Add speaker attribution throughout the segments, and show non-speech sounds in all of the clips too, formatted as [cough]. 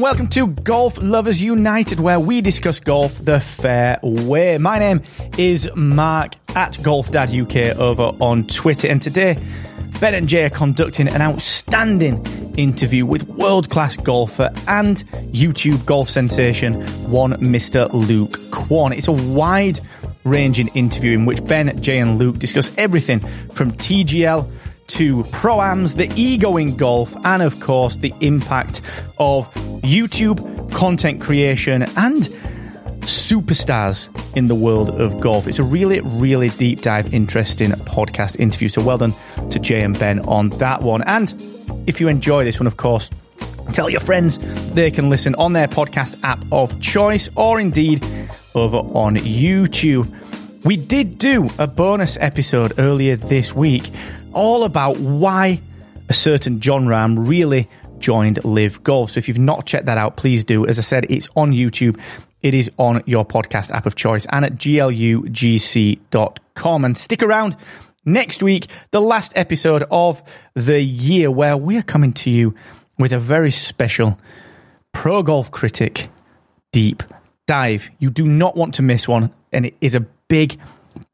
Speaker 1: and welcome to Golf Lovers United, where we discuss golf the fair way. My name is Mark at GolfDadUK over on Twitter, and today Ben and Jay are conducting an outstanding interview with world class golfer and YouTube golf sensation, one Mr. Luke Kwon. It's a wide ranging interview in which Ben, Jay, and Luke discuss everything from TGL to proams, the ego in golf, and of course, the impact of YouTube content creation and superstars in the world of golf. It's a really, really deep dive, interesting podcast interview. So well done to Jay and Ben on that one. And if you enjoy this one, of course, tell your friends they can listen on their podcast app of choice or indeed over on YouTube. We did do a bonus episode earlier this week all about why a certain Jon Rahm really joined LIV Golf. So if you've not checked that out, please do. As I said, it's on YouTube. It is on your podcast app of choice and at glugc.com. And stick around next week, the last episode of the year, where we're coming to you with a very special pro golf critic deep dive. You do not want to miss one. And it is a big,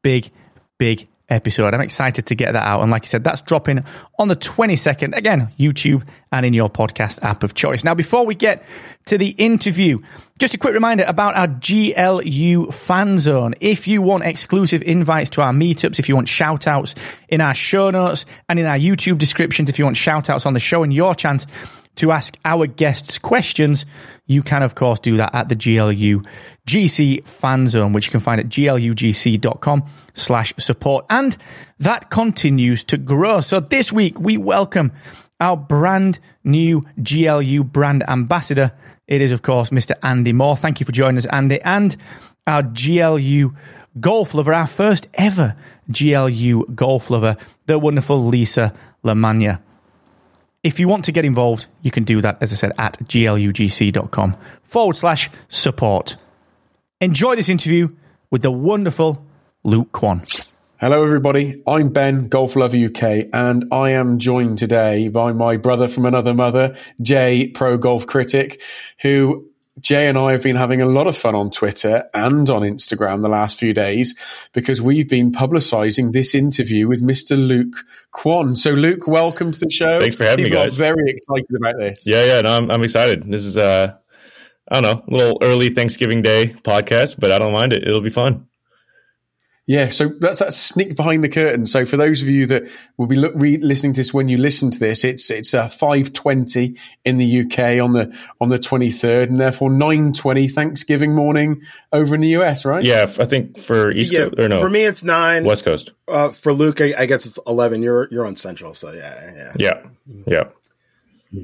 Speaker 1: big, big episode. I'm excited to get that out. And like I said, that's dropping on the 22nd. Again, YouTube and in your podcast app of choice. Now, before we get to the interview, just a quick reminder about our GLU fan zone. If you want exclusive invites to our meetups, if you want shout outs in our show notes and in our YouTube descriptions, if you want shout outs on the show and your chance to ask our guests questions, you can, of course, do that at the GLU GC fan zone, which you can find at glugc.com slash support. And that continues to grow. So this week we welcome our brand new GLU brand ambassador. It is, of course, Mr. Andy Moore. Thank you for joining us, Andy. And our GLU golf lover, our first ever GLU golf lover, the wonderful Lisa Lamagna. If you want to get involved, you can do that, as I said, at glugc.com forward slash support. Enjoy this interview with the wonderful Luke Kwon.
Speaker 2: Hello, everybody. I'm Ben, Golf Lover UK, and I am joined today by my brother from another mother, Jay, Pro Golf Critic, who Jay and I have been having a lot of fun on Twitter and on Instagram the last few days because we've been publicizing this interview with Mr. Luke Kwon. So, Luke, welcome to the show.
Speaker 3: Thanks for having
Speaker 2: People
Speaker 3: me, guys.
Speaker 2: Very excited about this.
Speaker 3: Yeah, yeah, no, I'm, I'm excited. This is, uh, I don't know, a little early Thanksgiving Day podcast, but I don't mind it. It'll be fun.
Speaker 2: Yeah, so that's that's a sneak behind the curtain. So for those of you that will be look, re- listening to this when you listen to this, it's it's uh, five twenty in the UK on the on the twenty third, and therefore nine twenty Thanksgiving morning over in the US, right?
Speaker 3: Yeah, I think for East
Speaker 4: yeah,
Speaker 3: Coast or no,
Speaker 4: for me it's nine.
Speaker 3: West Coast.
Speaker 4: Uh, for Luke, I, I guess it's eleven. You're you're on Central, so yeah, yeah.
Speaker 3: Yeah, yeah.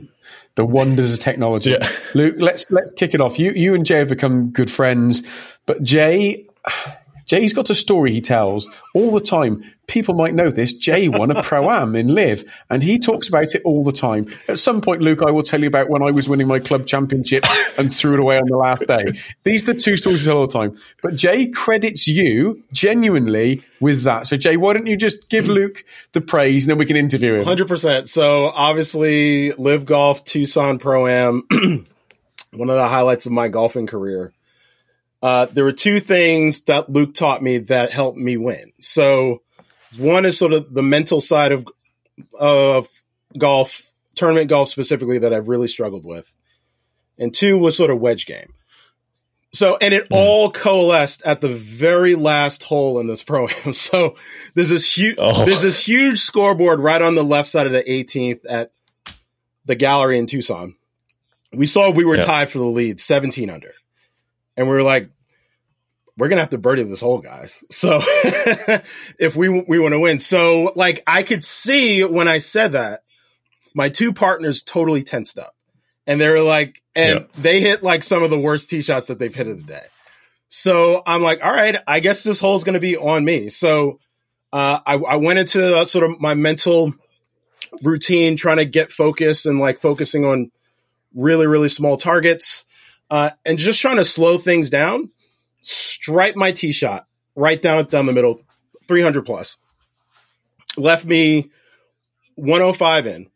Speaker 2: The wonders of technology.
Speaker 3: Yeah.
Speaker 2: Luke, let's let's kick it off. You you and Jay have become good friends, but Jay. Jay's got a story he tells all the time. People might know this. Jay won a pro am in LIV, and he talks about it all the time. At some point, Luke, I will tell you about when I was winning my club championship [laughs] and threw it away on the last day. These are the two stories we tell all the time. But Jay credits you genuinely with that. So, Jay, why don't you just give Luke the praise and then we can interview him?
Speaker 4: Hundred percent. So obviously, LIV golf Tucson Pro Am, [clears throat] one of the highlights of my golfing career. Uh, there were two things that Luke taught me that helped me win. So one is sort of the mental side of of golf, tournament golf specifically, that I've really struggled with, and two was sort of wedge game. So, and it all coalesced at the very last hole in this pro am. [laughs] So there's this huge,
Speaker 3: Oh.
Speaker 4: there's this huge scoreboard right on the left side of the 18th at the gallery in Tucson. We saw we were
Speaker 3: Yeah.
Speaker 4: tied for the lead, 17 under. And we were like, we're gonna have to birdie this hole, guys. [laughs] So [laughs] if we we want to win, so like I could see when I said that, my two partners totally tensed up, and they were like, and
Speaker 3: Yeah.
Speaker 4: they hit like some of the worst tee shots that they've hit of the day. So I'm like, all right, I guess this hole's gonna be on me. So uh, I, I went into uh, sort of my mental routine, trying to get focused and like focusing on really really small targets, uh, and just trying to slow things down stripe my tee shot right down down the middle, 300 plus. Left me 105 in.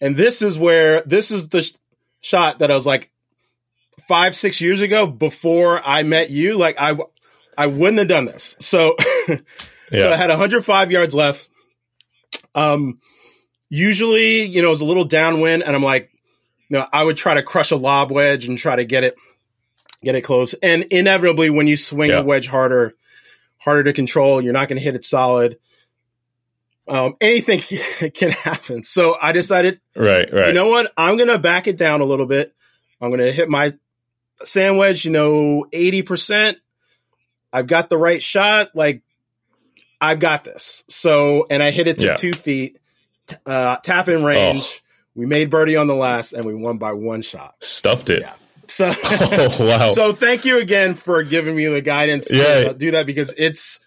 Speaker 4: And this is where this is the sh- shot that I was like five, six years ago, before I met you, like I, I wouldn't have done this. So, [laughs]
Speaker 3: Yeah.
Speaker 4: so I had 105 yards left. Um, usually, you know, it was a little downwind, and I'm like, know, I would try to crush a lob wedge and try to get it, get it close. And inevitably, when you swing
Speaker 3: Yeah.
Speaker 4: a wedge harder, harder to control, you're not going to hit it solid. Um, anything [laughs] can happen. So I decided,
Speaker 3: right, right.
Speaker 4: you know what? I'm going to back it down a little bit. I'm going to hit my sand wedge, you know, 80%. I've got the right shot. Like, I've got this. So, and I hit it to
Speaker 3: Yeah.
Speaker 4: two feet, uh, tap in range.
Speaker 3: Oh.
Speaker 4: We made birdie on the last and we won by one shot.
Speaker 3: Stuffed it.
Speaker 4: Yeah. So, [laughs]
Speaker 3: Oh wow. [laughs]
Speaker 4: so thank you again for giving me the guidance to
Speaker 3: Yeah.
Speaker 4: do that because it's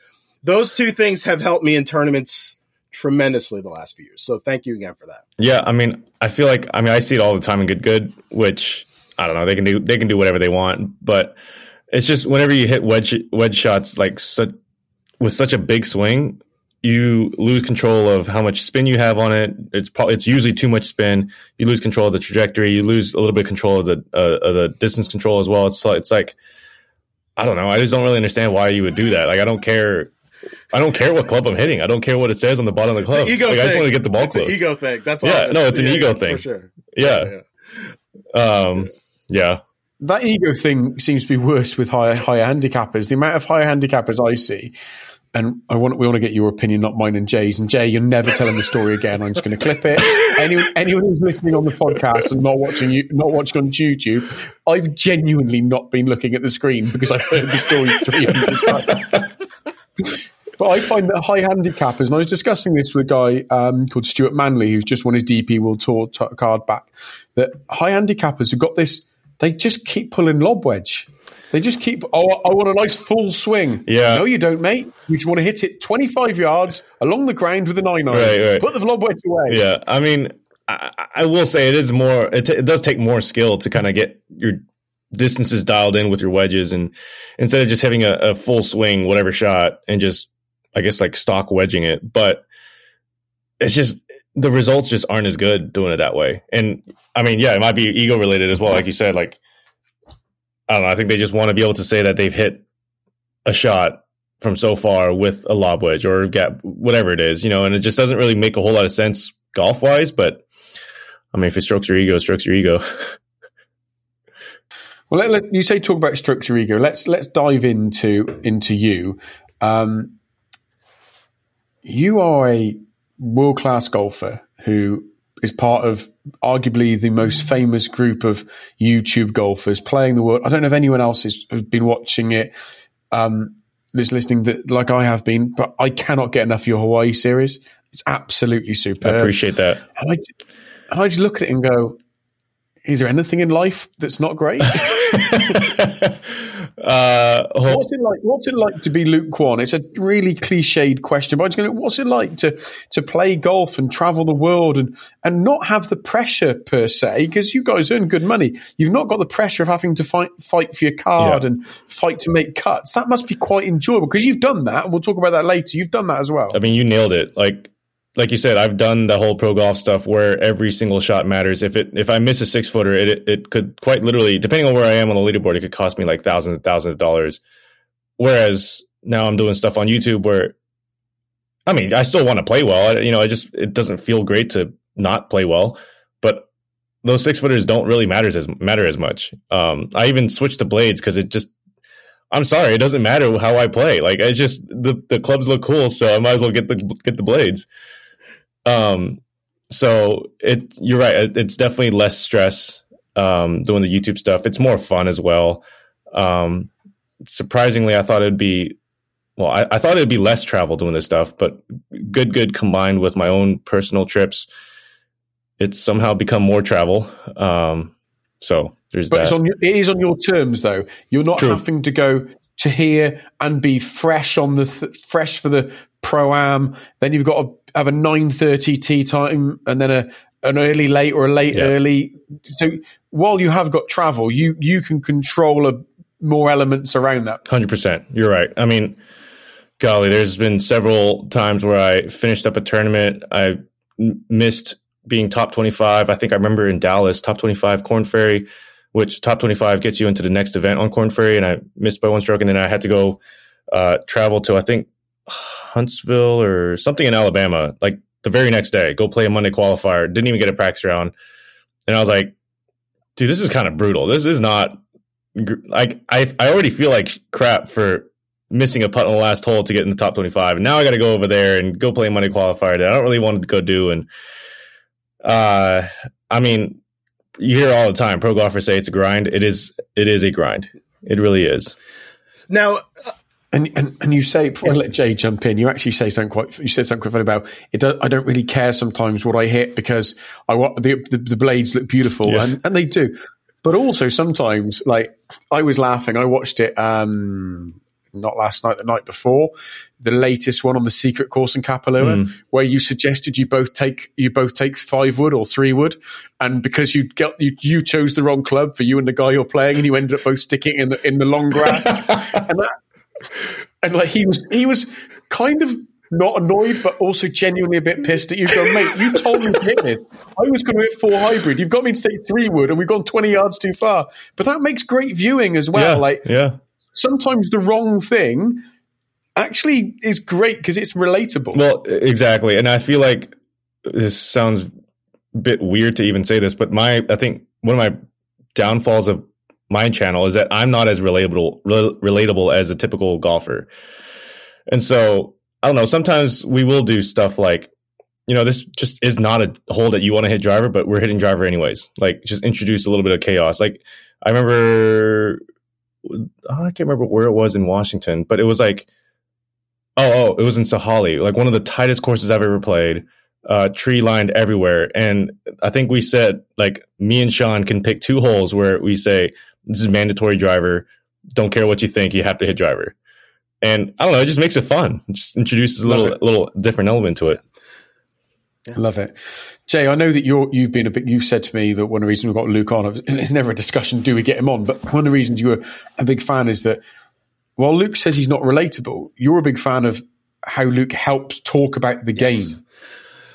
Speaker 4: those two things have helped me in tournaments tremendously the last few years. So thank you again for that.
Speaker 3: Yeah, I mean, I feel like I mean I see it all the time in Good Good, which I don't know they can do they can do whatever they want, but it's just whenever you hit wedge wedge shots like such with such a big swing, you lose control of how much spin you have on it. It's probably it's usually too much spin. You lose control of the trajectory. You lose a little bit of control of the uh, of the distance control as well. It's like, it's like I don't know. I just don't really understand why you would do that. Like I don't care. I don't care what club I'm hitting. I don't care what it says on the bottom of the
Speaker 4: It's
Speaker 3: club.
Speaker 4: an ego
Speaker 3: like, I just want to get the ball
Speaker 4: It's
Speaker 3: close.
Speaker 4: an ego thing. That's all.
Speaker 3: Yeah,
Speaker 4: it is.
Speaker 3: no, it's an ego thing.
Speaker 4: for sure.
Speaker 3: Yeah. Um, yeah.
Speaker 2: That ego thing seems to be worse with higher higher handicappers. The amount of higher handicappers I see, and I want we want to get your opinion, not mine and Jay's. And Jay, you're never telling the story again. I'm just going to clip it. Anyone, anyone who's listening on the podcast and not watching you, not watching on YouTube, I've genuinely not been looking at the screen because I've heard the story 300 times. But I find that high handicappers, and I was discussing this with a guy um, called Stuart Manley, who's just won his DP World Tour t- card back, that high handicappers have got this, they just keep pulling lob wedge. They just keep, oh, I want a nice full swing.
Speaker 3: Yeah.
Speaker 2: No, you don't, mate. You just want to hit it 25 yards along the ground with a nine iron.
Speaker 3: Right, right.
Speaker 2: Put the lob wedge away.
Speaker 3: Yeah, I mean, I, I will say it is more. It, t- it does take more skill to kind of get your distances dialed in with your wedges, and instead of just having a, a full swing, whatever shot, and just I guess like stock wedging it. But it's just the results just aren't as good doing it that way. And I mean, yeah, it might be ego related as well, like you said. Like I don't know. I think they just want to be able to say that they've hit a shot from so far with a lob wedge or gap, whatever it is, you know, and it just doesn't really make a whole lot of sense golf wise. But I mean, if it strokes your ego, it strokes your ego. [laughs]
Speaker 2: Well, let, let- you say talk about strokes your ego. Let's let's dive into into you. Um, you are a world class golfer who is part of arguably the most famous group of YouTube golfers playing the world. I don't know if anyone else has, has been watching it, um, that's listening that like I have been, but I cannot get enough of your Hawaii series. It's absolutely super.
Speaker 3: I
Speaker 2: superb.
Speaker 3: appreciate that.
Speaker 2: and I, and I just look at it and go, is there anything in life that's not great? [laughs]
Speaker 3: uh,
Speaker 2: What's it like? What's it like to be Luke Kwon? It's a really cliched question, but I'm just going. What's it like to to play golf and travel the world and and not have the pressure per se? Because you guys earn good money. You've not got the pressure of having to fight fight for your card
Speaker 3: Yeah.
Speaker 2: and fight to make cuts. That must be quite enjoyable because you've done that, and we'll talk about that later. You've done that as well.
Speaker 3: I mean, you nailed it. Like, like you said, I've done the whole pro golf stuff where every single shot matters. If it if I miss a six footer, it it could quite literally, depending on where I am on the leaderboard, it could cost me like thousands and thousands of dollars. Whereas now I'm doing stuff on YouTube where, I mean, I still want to play well. I, you know, I just it doesn't feel great to not play well, but those six footers don't really matter as matter as much. Um, I even switched to blades because it just I'm sorry, it doesn't matter how I play. Like it's just the the clubs look cool, so I might as well get the get the blades. Um, so it you're right. It, it's definitely less stress um, doing the YouTube stuff. It's more fun as well. Um, surprisingly, I thought it'd be well. I, I thought it'd be less travel doing this stuff, but good, good combined with my own personal trips, it's somehow become more travel. Um, so there's
Speaker 2: But
Speaker 3: that.
Speaker 2: it's on your, it is on your terms though. You're not
Speaker 3: True.
Speaker 2: having to go to here and be fresh on the th- fresh for the pro am. Then you've got to have a nine thirty tea time and then a an early late or a late
Speaker 3: Yeah.
Speaker 2: early. So while you have got travel, you you can control a, more elements around that.
Speaker 3: Hundred percent. You're right. I mean, golly, there's been several times where I finished up a tournament. I m- missed being top 25. I think I remember in Dallas, top 25 Korn Ferry. which top 25 gets you into the next event on Korn Ferry. And I missed by one stroke. And then I had to go uh, travel to, I think, Huntsville or something in Alabama, like the very next day, go play a Monday qualifier. Didn't even get a practice round. And I was like, dude, this is kind of brutal. This is not like I, I already feel like crap for missing a putt on the last hole to get in the top 25. And now I got to go over there and go play a Monday qualifier that I don't really want to go do. And, uh, I mean, you hear all the time pro golfers say it's a grind. It is, it is a grind. It really is.
Speaker 4: Now,
Speaker 2: and, and and you say before I let Jay jump in, you actually say something quite. You said something quite funny about it. Do, I don't really care sometimes what I hit because I want the, the, the blades look beautiful
Speaker 3: Yeah.
Speaker 2: and and they do. But also sometimes, like I was laughing. I watched it um not last night, the night before, the latest one on the secret course in Kapalua, where you suggested you both take you both take five wood or three wood, and because you get you, you chose the wrong club for you and the guy you're playing, and you ended up both sticking in the in the long grass, [laughs] and that and like he was he was kind of not annoyed but also genuinely a bit pissed at you going mate you told me to hit this i was going to hit four hybrid you've got me to take three wood and we've gone 20 yards too far but that makes great viewing as well
Speaker 3: yeah.
Speaker 2: like
Speaker 3: yeah.
Speaker 2: sometimes the wrong thing actually is great because it's relatable
Speaker 3: Well, exactly. And I feel like this sounds a bit weird to even say this, but my, I think one of my downfalls of my channel is that I'm not as relatable, rel- relatable as a typical golfer. And so I don't know. Sometimes we will do stuff like, you know, this just is not a hole that you want to hit driver, but we're hitting driver anyways. Like, just introduce a little bit of chaos. Like, I remember, I can't remember where it was in Washington, but it was like, oh, oh, it was in Sahalee, like one of the tightest courses I've ever played. Uh, tree lined everywhere, and I think we said like me and Sean can pick two holes where we say this is mandatory driver. Don't care what you think, you have to hit driver. And I don't know, it just makes it fun. It just introduces a little little different element to it.
Speaker 2: I love it, Jay. I know that you're you've been a bit. You've said to me that one of the reasons we've got Luke on. It's never a discussion. Do we get him on? But one of the reasons you were a big fan is that while Luke says he's not relatable, you're a big fan of how Luke helps talk about the game.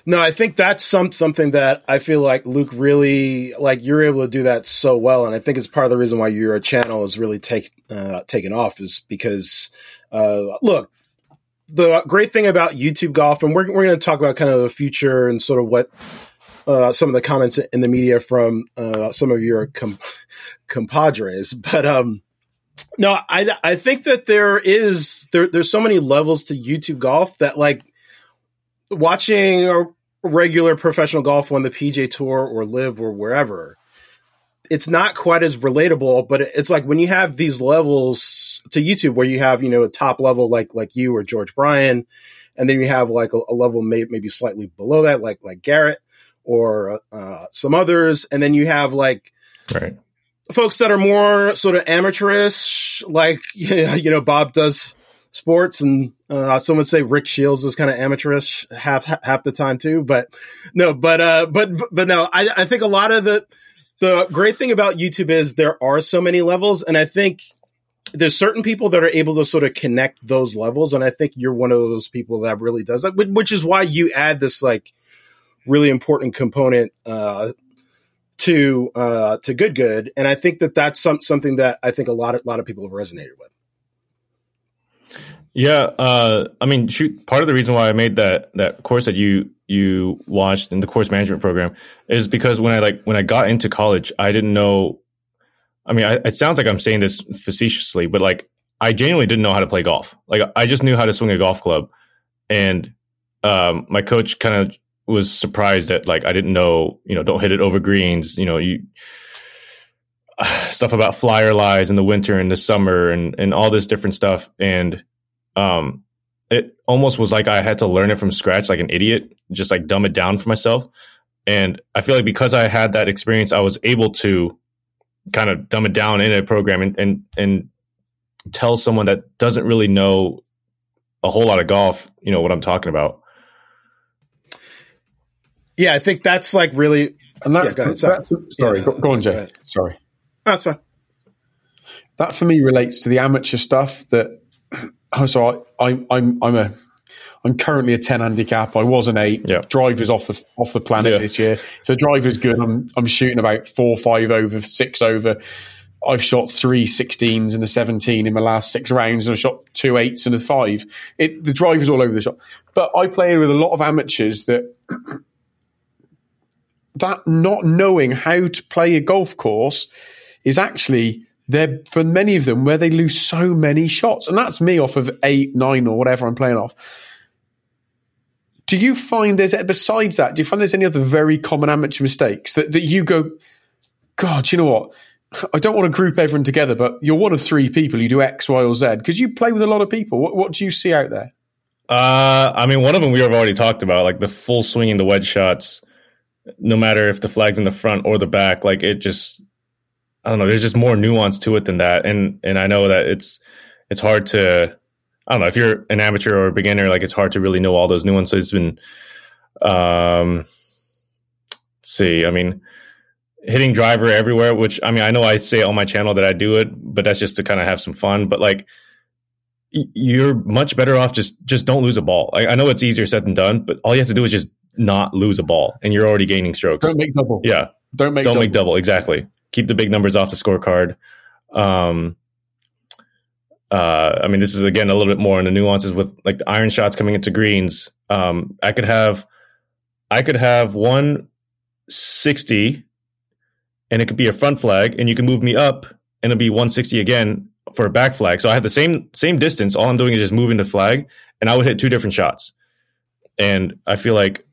Speaker 4: No, I think that's some something that I feel like Luke really like. You're able to do that so well, and I think it's part of the reason why your channel is really take uh, taken off is because uh, look, the great thing about YouTube golf, and we're we're going to talk about kind of the future and sort of what uh, some of the comments in the media from uh, some of your com- compadres, but um. No, I I think that there is there there's so many levels to YouTube golf that like watching a regular professional golf on the PGA Tour or LIV or wherever, it's not quite as relatable. But it's like when you have these levels to YouTube, where you have you know a top level like like you or George Bryan, and then you have like a, a level may, maybe slightly below that, like like Garrett or uh, some others, and then you have like
Speaker 3: Right.
Speaker 4: folks that are more sort of amateurish, like [laughs] you know Bob does sports, and uh, some would say Rick Shields is kind of amateurish half half the time too. But no, but uh, but but no, I, I think a lot of the the great thing about YouTube is there are so many levels, and I think there's certain people that are able to sort of connect those levels, and I think you're one of those people that really does that, which is why you add this like really important component uh, to uh, to good good, and I think that that's some, something that I think a lot of a lot of people have resonated with.
Speaker 3: Yeah, uh, I mean, shoot. Part of the reason why I made that that course that you you watched in the course management program is because when I like when I got into college, I didn't know. I mean, I, it sounds like I'm saying this facetiously, but like I genuinely didn't know how to play golf. Like I just knew how to swing a golf club, and um, my coach kind of was surprised that like I didn't know, you know, don't hit it over greens. You know, you [sighs] stuff about flyer lies in the winter and the summer and and all this different stuff and um it almost was like I had to learn it from scratch like an idiot, just like dumb it down for myself. And I feel like because I had that experience, I was able to kind of dumb it down in a program and and, and tell someone that doesn't really know a whole lot of golf, you know what I'm talking about.
Speaker 4: Yeah, I think that's like really.
Speaker 2: And that,
Speaker 4: Yeah, go ahead. Sorry.
Speaker 2: that- sorry,
Speaker 4: Yeah,
Speaker 2: go, go on, Jay.
Speaker 4: ahead.
Speaker 2: Sorry.
Speaker 4: That's fine.
Speaker 2: that for me relates to the amateur stuff that Oh, so I, I'm I'm I'm a I'm currently a 10 handicap. I was an eight.
Speaker 3: Yeah.
Speaker 2: Driver's off the off the planet
Speaker 3: Yeah.
Speaker 2: this year. If the driver's good, I'm I'm shooting about four, five over, six over. I've shot three 16s and a 17 in my last six rounds, and I've shot two eights and a five. It, the driver's all over the shop. But I play with a lot of amateurs that [clears throat] that not knowing how to play a golf course is actually there for many of them where they lose so many shots. And that's me off of eight, nine, or whatever I'm playing off. Do you find there's besides that, do you find there's any other very common amateur mistakes that, that you go, God, you know what? I don't want to group everyone together, but you're one of three people. You do X, Y, or Z because you play with a lot of people. What, what do you see out there?
Speaker 3: Uh, I mean, one of them we have already talked about, like the full swinging the wedge shots, no matter if the flag's in the front or the back, like it just, I don't know, there's just more nuance to it than that. And, and I know that it's, it's hard to, I don't know, if you're an amateur or a beginner, like it's hard to really know all those nuances. And, um, let's see, I mean, hitting driver everywhere, which I mean, I know I say on my channel that I do it, but that's just to kind of have some fun. But like, you're much better off just just don't lose a ball. I, I know it's easier said than done, but all you have to do is just not lose a ball, and you're already gaining strokes.
Speaker 2: Don't make double.
Speaker 3: yeah,
Speaker 2: Don't make
Speaker 3: don't
Speaker 2: double.
Speaker 3: make double. Exactly. Keep the big numbers off the scorecard. Um, uh, I mean, this is again a little bit more in the nuances with like the iron shots coming into greens. Um, I could have, I could have one sixty, and it could be a front flag, and you can move me up, and it'll be one sixty again for a back flag. So I have the same same distance. All I'm doing is just moving the flag, and I would hit two different shots. And I feel like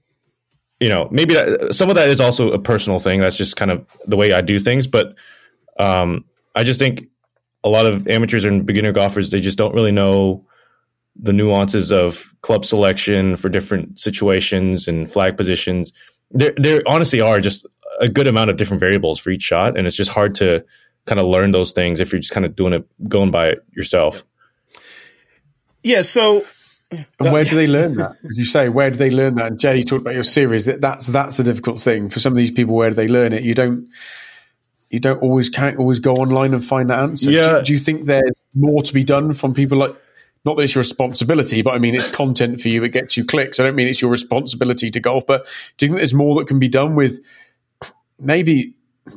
Speaker 3: you know, maybe that, some of that is also a personal thing. That's just kind of the way I do things. But um, I just think a lot of amateurs and beginner golfers they just don't really know the nuances of club selection for different situations and flag positions. There, there honestly are just a good amount of different variables for each shot, and it's just hard to kind of learn those things if you're just kind of doing it, going by it yourself.
Speaker 4: Yeah. So
Speaker 2: And where do they [laughs] learn that? As you say, where do they learn that? And Jay, you talked about your series. That that's that's the difficult thing for some of these people. Where do they learn it? You don't. You don't always can't always go online and find that answer.
Speaker 3: Yeah.
Speaker 2: Do, do you think there's more to be done from people like? Not that it's your responsibility, but I mean it's content for you. It gets you clicks. I don't mean it's your responsibility to golf, but do you think there's more that can be done with? Maybe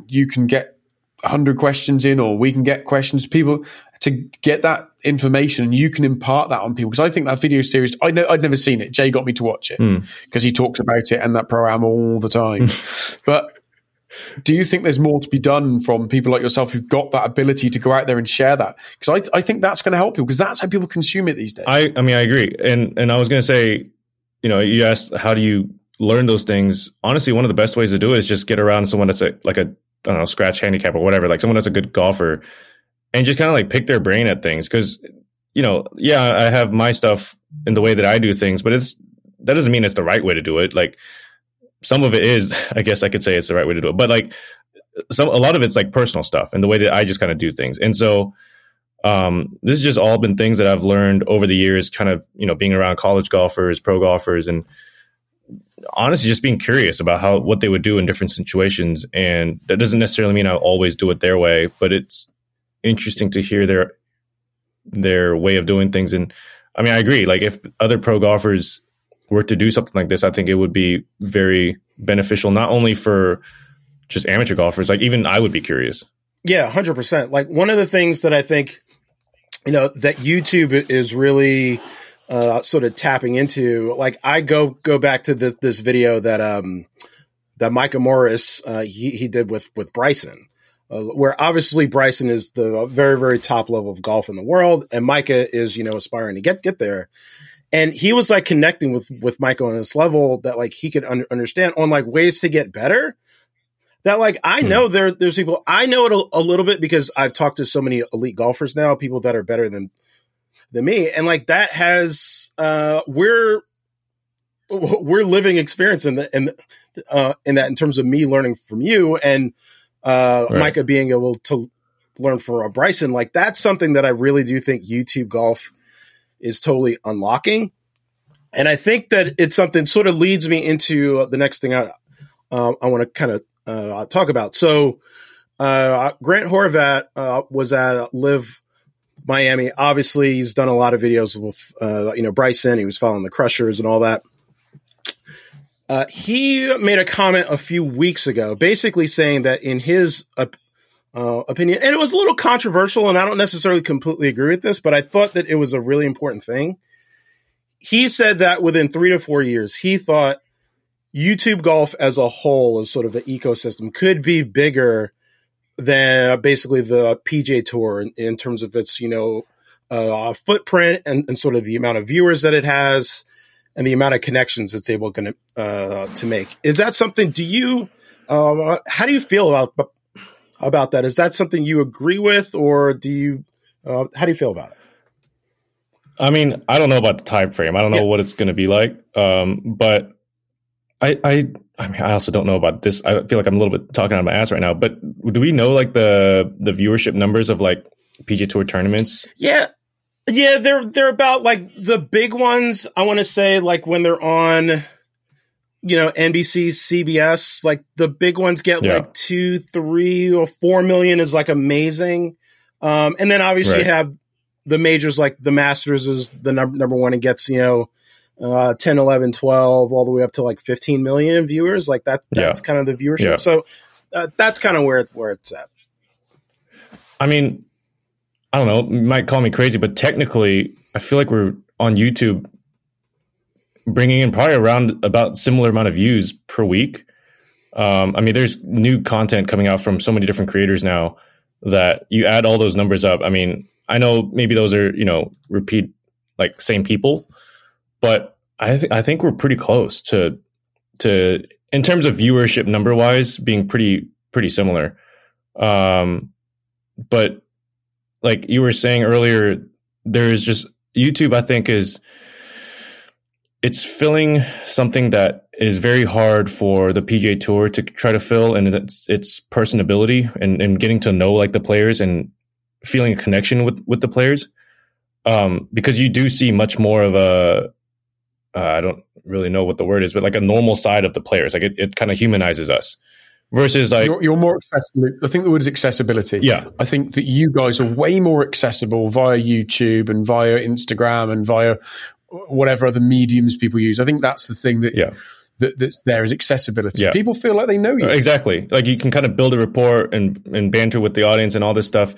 Speaker 2: you can get hundred questions in, or we can get questions. People to get that information, and you can impart that on people. Because I think that video series, I know I'd never seen it. Jay got me to watch it hmm. because he talks about it and that program all the time. [laughs] but do you think there's more to be done from people like yourself who've got that ability to go out there and share that? Because I, I think that's going to help people because that's how people consume it these days.
Speaker 3: I, I mean, I agree. And, and I was going to say, you know, you asked, how do you learn those things? Honestly, one of the best ways to do it is just get around someone that's a, like a, I don't know, scratch handicap or whatever, like someone that's a good golfer and just kind of like pick their brain at things. Cause, you know, yeah, I have my stuff in the way that I do things, but it's, that doesn't mean it's the right way to do it. Like some of it is, [laughs] I guess I could say it's the right way to do it, but like some, a lot of it's like personal stuff and the way that I just kind of do things. And so, um, this has just all been things that I've learned over the years, kind of, you know, being around college golfers, pro golfers, and honestly just being curious about how what they would do in different situations. And that doesn't necessarily mean I'll always do it their way, but it's interesting to hear their their way of doing things. And I mean, I agree. Like if other pro golfers were to do something like this, I think it would be very beneficial, not only for just amateur golfers, like even I would be curious.
Speaker 4: Yeah, hundred percent. Like one of the things that I think, you know, that YouTube is really uh, sort of tapping into. Like I go go back to this this video that um that Micah Morris uh, he he did with with Bryson. Uh, where obviously Bryson is the very very top level of golf in the world, and Micah is you know aspiring to get get there, and he was like connecting with with Micah on this level that like he could un- understand on like ways to get better, that like I
Speaker 3: Hmm.
Speaker 4: know there there's people I know it a, a little bit because I've talked to so many elite golfers now, people that are better than than me, and like that has uh we're we're living experience in the in uh in that in terms of me learning from you. And uh
Speaker 3: Right.
Speaker 4: Micah being able to learn from Bryson, like that's something that I really do think YouTube golf is totally unlocking. And I think that it's something sort of leads me into the next thing I uh, I want to kind of uh, talk about. So uh, Grant Horvat uh, was at LIV Miami. Obviously, he's done a lot of videos with uh, you know Bryson. He was following the Crushers and all that. Uh, he made a comment a few weeks ago, basically saying that in his uh, opinion, and it was a little controversial, and I don't necessarily completely agree with this, but I thought that it was a really important thing. He said that within three to four years, he thought YouTube golf as a whole, as sort of an ecosystem, could be bigger than basically the PGA Tour in, in terms of its, you know, uh, footprint and, and, sort of the amount of viewers that it has and the amount of connections it's able to, uh, to make. Is that something? Do you? Um, how do you feel about about that? Is that something you agree with, or do you? Uh, how do you feel about it?
Speaker 3: I mean, I don't know about the time frame. I don't know yeah. what it's going to be like. Um, but I, I, I mean, I also don't know about this. I feel like I'm a little bit talking out of my ass right now. But do we know like the the viewership numbers of like PGA Tour tournaments?
Speaker 4: Yeah, yeah, they're they're about like the big ones. I want to say like when they're on, you know, NBC, CBS. Like the big ones get yeah. like two, three, or four million is like amazing. Um, and then obviously right. you have the majors like the Masters is the number number one and gets you know uh, 10, 11, 12, all the way up to like 15 million viewers. Like that, that's yeah. kind of the viewership. Yeah. So uh, that's kind of where, where it's at.
Speaker 3: I mean, I don't know, might call me crazy, but technically I feel like we're on YouTube bringing in probably around about similar amount of views per week. Um, I mean, there's new content coming out from so many different creators now that you add all those numbers up. I mean, I know maybe those are, you know, repeat like same people, but I think I think we're pretty close to to in terms of viewership number wise being pretty pretty similar. Um, but like you were saying earlier, there's just YouTube. I think is it's filling something that is very hard for the PGA Tour to try to fill, and it's its personability and, and getting to know like the players and feeling a connection with with the players. Um, because you do see much more of a uh, I don't really know what the word is, but like a normal side of the players. Like it, it kind of humanizes us versus like
Speaker 2: you're, you're, more accessible. I think the word is accessibility.
Speaker 3: Yeah,
Speaker 2: I think that you guys are way more accessible via YouTube and via Instagram and via whatever other mediums people use. I think that's the thing that
Speaker 3: yeah.
Speaker 2: That, that's there is accessibility. Yeah. People feel like they know you.
Speaker 3: Exactly. Like you can kind of build a rapport and, and banter with the audience and all this stuff.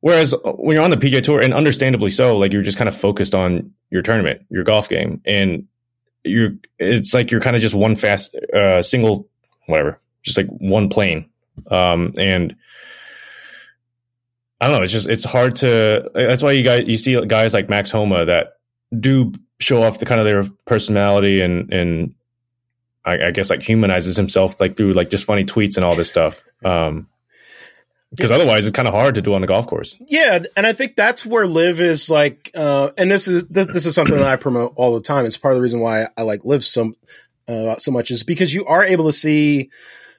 Speaker 3: Whereas when you're on the PGA Tour, and understandably so, like you're just kind of focused on your tournament, your golf game, and you're it's like you're kind of just one fast uh, single whatever, just like one plane, um, and I don't know. It's just it's hard to. That's why you guys you see guys like Max Homa that do show off the kind of their personality and and I, I guess like humanizes himself like through like just funny tweets and all this stuff. Um, because otherwise it's kind of hard to do on the golf course.
Speaker 4: Yeah, and I think that's where LIV is like, uh, and this is this, this, is something that I promote all the time. It's part of the reason why I like LIV so uh, so much is because you are able to see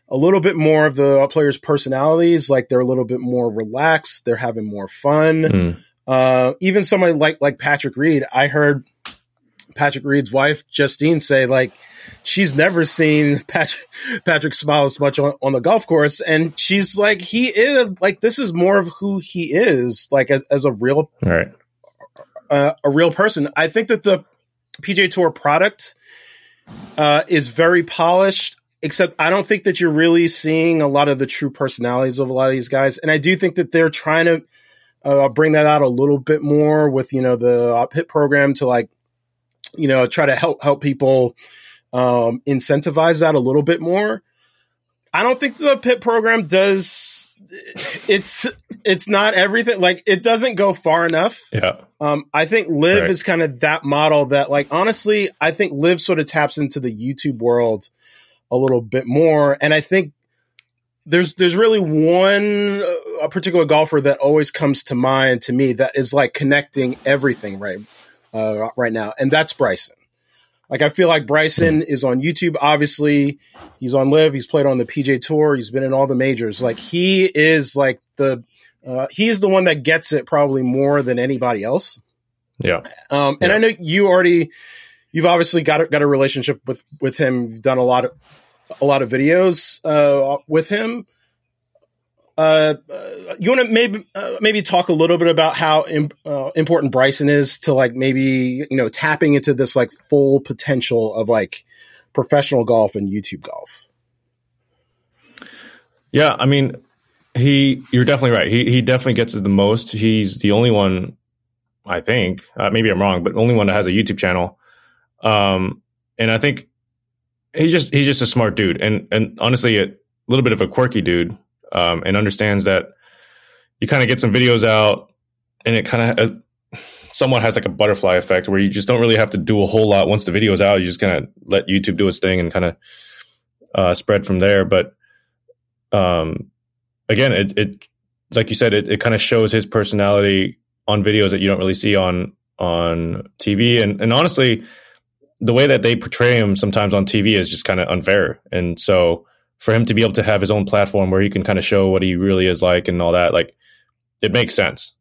Speaker 4: a little bit more of the players' personalities. Like they're a little bit more relaxed. They're having more fun. Mm. Uh, even somebody like like Patrick Reed, I heard Patrick Reed's wife Justine say like she's never seen [laughs] Patrick Patrick smile as much on, on, the golf course, and she's like, he is like this is more of who he is, like as, as a real,
Speaker 3: right.
Speaker 4: uh, a real person. I think that the PGA Tour product uh, is very polished. Except I don't think that you're really seeing a lot of the true personalities of a lot of these guys, and I do think that they're trying to uh, bring that out a little bit more with you know the PIP program to like you know try to help help people um, incentivize that a little bit more. I don't think the PIP program does. It's it's not everything. Like it doesn't go far enough.
Speaker 3: Yeah.
Speaker 4: Um, I think LIV right. is kind of that model that, like, honestly, I think LIV sort of taps into the YouTube world a little bit more, and I think there's there's really one uh, a particular golfer that always comes to mind to me that is like connecting everything right uh, right now, and that's Bryson. Like I feel like Bryson is on YouTube. Obviously, he's on LIV. He's played on the PGA Tour. He's been in all the majors. Like he is like the uh, he's the one that gets it probably more than anybody else.
Speaker 3: Yeah.
Speaker 4: Um, and
Speaker 3: yeah.
Speaker 4: I know you already you've obviously got a, got a relationship with with him. You've done a lot of a lot of videos uh, with him. uh, uh, you want to maybe uh, maybe talk a little bit about how Im- uh, important Bryson is to like maybe you know tapping into this like full potential of like professional golf and YouTube golf.
Speaker 3: Yeah, I mean, he. You're definitely right. He he definitely gets it the most. He's the only one, I think. Uh, maybe I'm wrong, but only one that has a YouTube channel. Um, and I think he's just he's just a smart dude, and and honestly, a little bit of a quirky dude, um, and understands that you kind of get some videos out, and it kind of uh, somewhat has like a butterfly effect where you just don't really have to do a whole lot once the video's out. You just kind of let YouTube do its thing and kind of uh, spread from there. But um, again, it, it like you said, it, it kind of shows his personality on videos that you don't really see on on TV, and and honestly the way that they portray him sometimes on TV is just kind of unfair. And so for him to be able to have his own platform where he can kind of show what he really is like and all that, like it makes sense.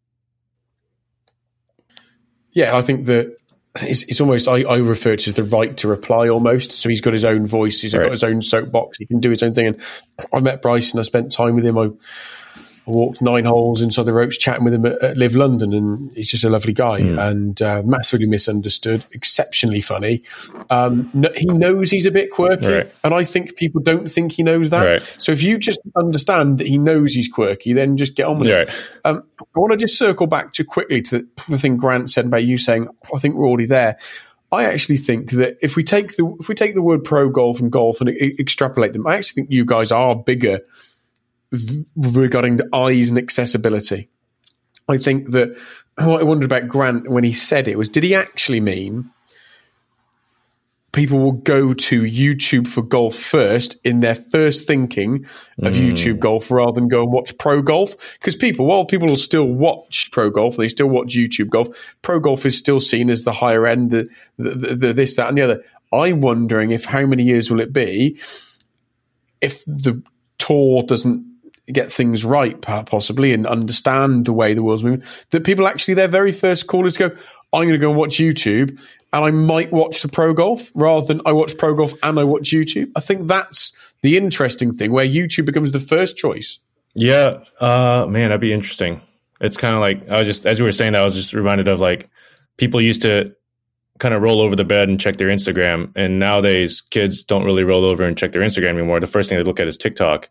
Speaker 2: Yeah, I think that it's, it's almost I, I, refer to as the right to reply almost. So he's got his own voice, he's right. got his own soapbox, he can do his own thing. And I met Bryson, I spent time with him. I I walked nine holes inside the ropes chatting with him at, at LIV London, and he's just a lovely guy mm. and uh, massively misunderstood, exceptionally funny. Um, no, he knows he's a bit quirky, right. and I think people don't think he knows that. Right. So if you just understand that he knows he's quirky, then just get on with right. it. Um, I want to just circle back to quickly to the thing Grant said about you saying, I think we're already there. I actually think that if we take the if we take the word pro golf and golf and extrapolate them, I actually think you guys are bigger regarding the eyes and accessibility. I think that what I wondered about Grant when he said it was did he actually mean people will go to YouTube for golf first in their first thinking of mm. YouTube golf rather than go and watch pro golf? Because people, while people will still watch pro golf, they still watch YouTube golf. Pro golf is still seen as the higher end, the, the, the, the this, that, and the other. I'm wondering if how many years will it be if the tour doesn't get things right, possibly, and understand the way the world's moving, that people actually, their very first call is to go, I'm going to go and watch YouTube and I might watch the Pro Golf rather than I watch Pro Golf and I watch YouTube. I think that's the interesting thing where YouTube becomes the first choice.
Speaker 3: Yeah, uh, man, that'd be interesting. It's kind of like I was just as you were saying I was just reminded of like people used to kind of roll over the bed and check their Instagram, and nowadays kids don't really roll over and check their Instagram anymore. The first thing they look at is TikTok.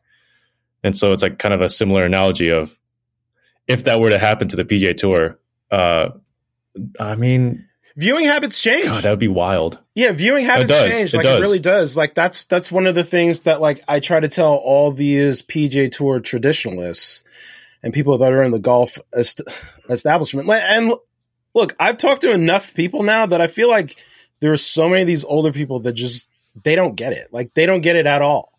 Speaker 3: And so it's like kind of a similar analogy of if that were to happen to the PGA Tour, uh, I mean,
Speaker 4: viewing habits change.
Speaker 3: God, that would be wild.
Speaker 4: Yeah, viewing habits change. It like does. it really does. Like that's that's one of the things that like I try to tell all these PGA Tour traditionalists and people that are in the golf est- establishment. And look, I've talked to enough people now that I feel like there are so many of these older people that just they don't get it. Like they don't get it at all.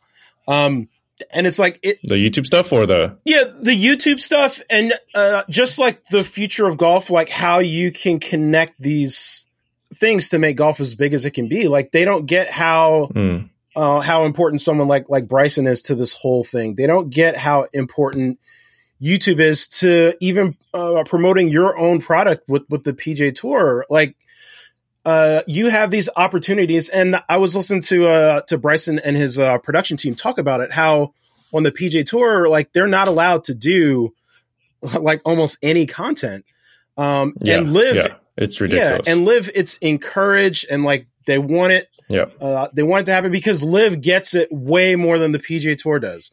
Speaker 4: Um, and it's like it
Speaker 3: the YouTube stuff or the
Speaker 4: yeah the YouTube stuff and uh, just like the future of golf, like how you can connect these things to make golf as big as it can be. Like they don't get how mm. uh, how important someone like like Bryson is to this whole thing. They don't get how important YouTube is to even uh, promoting your own product with with the PGA Tour. Like uh, you have these opportunities. And I was listening to uh, to Bryson and his uh, production team talk about it. How on the PGA Tour, like they're not allowed to do [laughs] like almost any content. Um, yeah, and LIV,
Speaker 3: yeah, it's ridiculous.
Speaker 4: Yeah, and LIV, it's encouraged and like they want it.
Speaker 3: Yeah,
Speaker 4: uh, they want it to happen because LIV gets it way more than the PGA Tour does.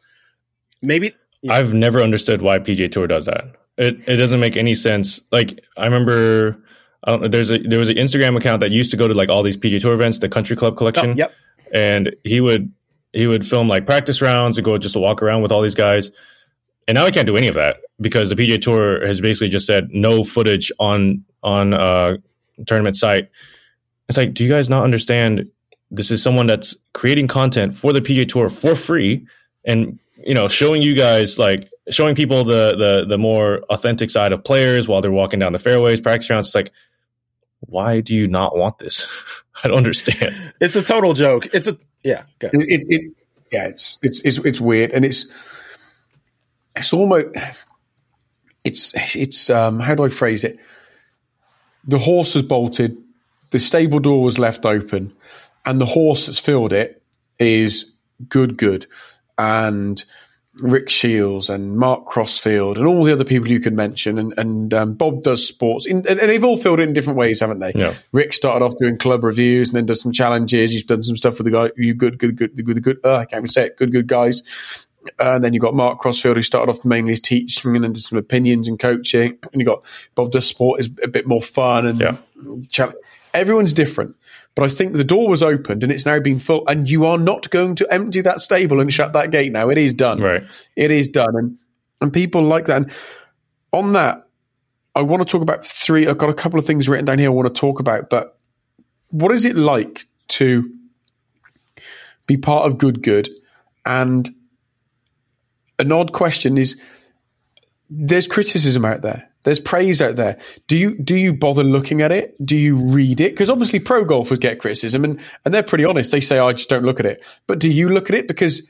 Speaker 4: Maybe.
Speaker 3: I've never understood why PGA Tour does that. It it doesn't make any sense. Like I remember there's a there was an Instagram account that used to go to like all these PGA Tour events, the Country Club Collection. Oh,
Speaker 4: yep.
Speaker 3: And he would he would film like practice rounds and go just to walk around with all these guys. And now he can't do any of that because the PGA Tour has basically just said no footage on on uh tournament site. It's like, do you guys not understand? This is someone that's creating content for the PGA Tour for free, and you know, showing you guys like showing people the the the more authentic side of players while they're walking down the fairways, practice rounds. It's like why do you not want this? [laughs] I don't understand.
Speaker 4: It's a total joke. It's a yeah.
Speaker 2: It, it, it, yeah, it's, it's it's it's weird, and it's it's almost it's it's um how do I phrase it? The horse has bolted, the stable door was left open, and the horse that's filled it is good, good, and Rick Shields and Mark Crossfield and all the other people you could mention, and, and um, Bob does sports, in, and, and they've all filled it in different ways, haven't they?
Speaker 3: Yeah.
Speaker 2: Rick started off doing club reviews and then does some challenges. He's done some stuff with the guy, you good, good, good, good, good. Uh, I can't even say it. Good, good guys. Uh, and then you got Mark Crossfield, who started off mainly teaching and then did some opinions and coaching. And you got Bob does sport is a bit more fun and
Speaker 3: Yeah.
Speaker 2: challenge. Everyone's different. But I think the door was opened and it's now been full. And you are not going to empty that stable and shut that gate now. It is done.
Speaker 3: Right.
Speaker 2: It is done. And, and people like that. And on that, I want to talk about three. I've got a couple of things written down here I want to talk about. But what is it like to be part of Good Good? And an odd question is there's criticism out there. There's praise out there. Do you do you bother looking at it? Do you read it? Because obviously pro golfers get criticism and, and they're pretty honest. They say, I just don't look at it. But do you look at it? Because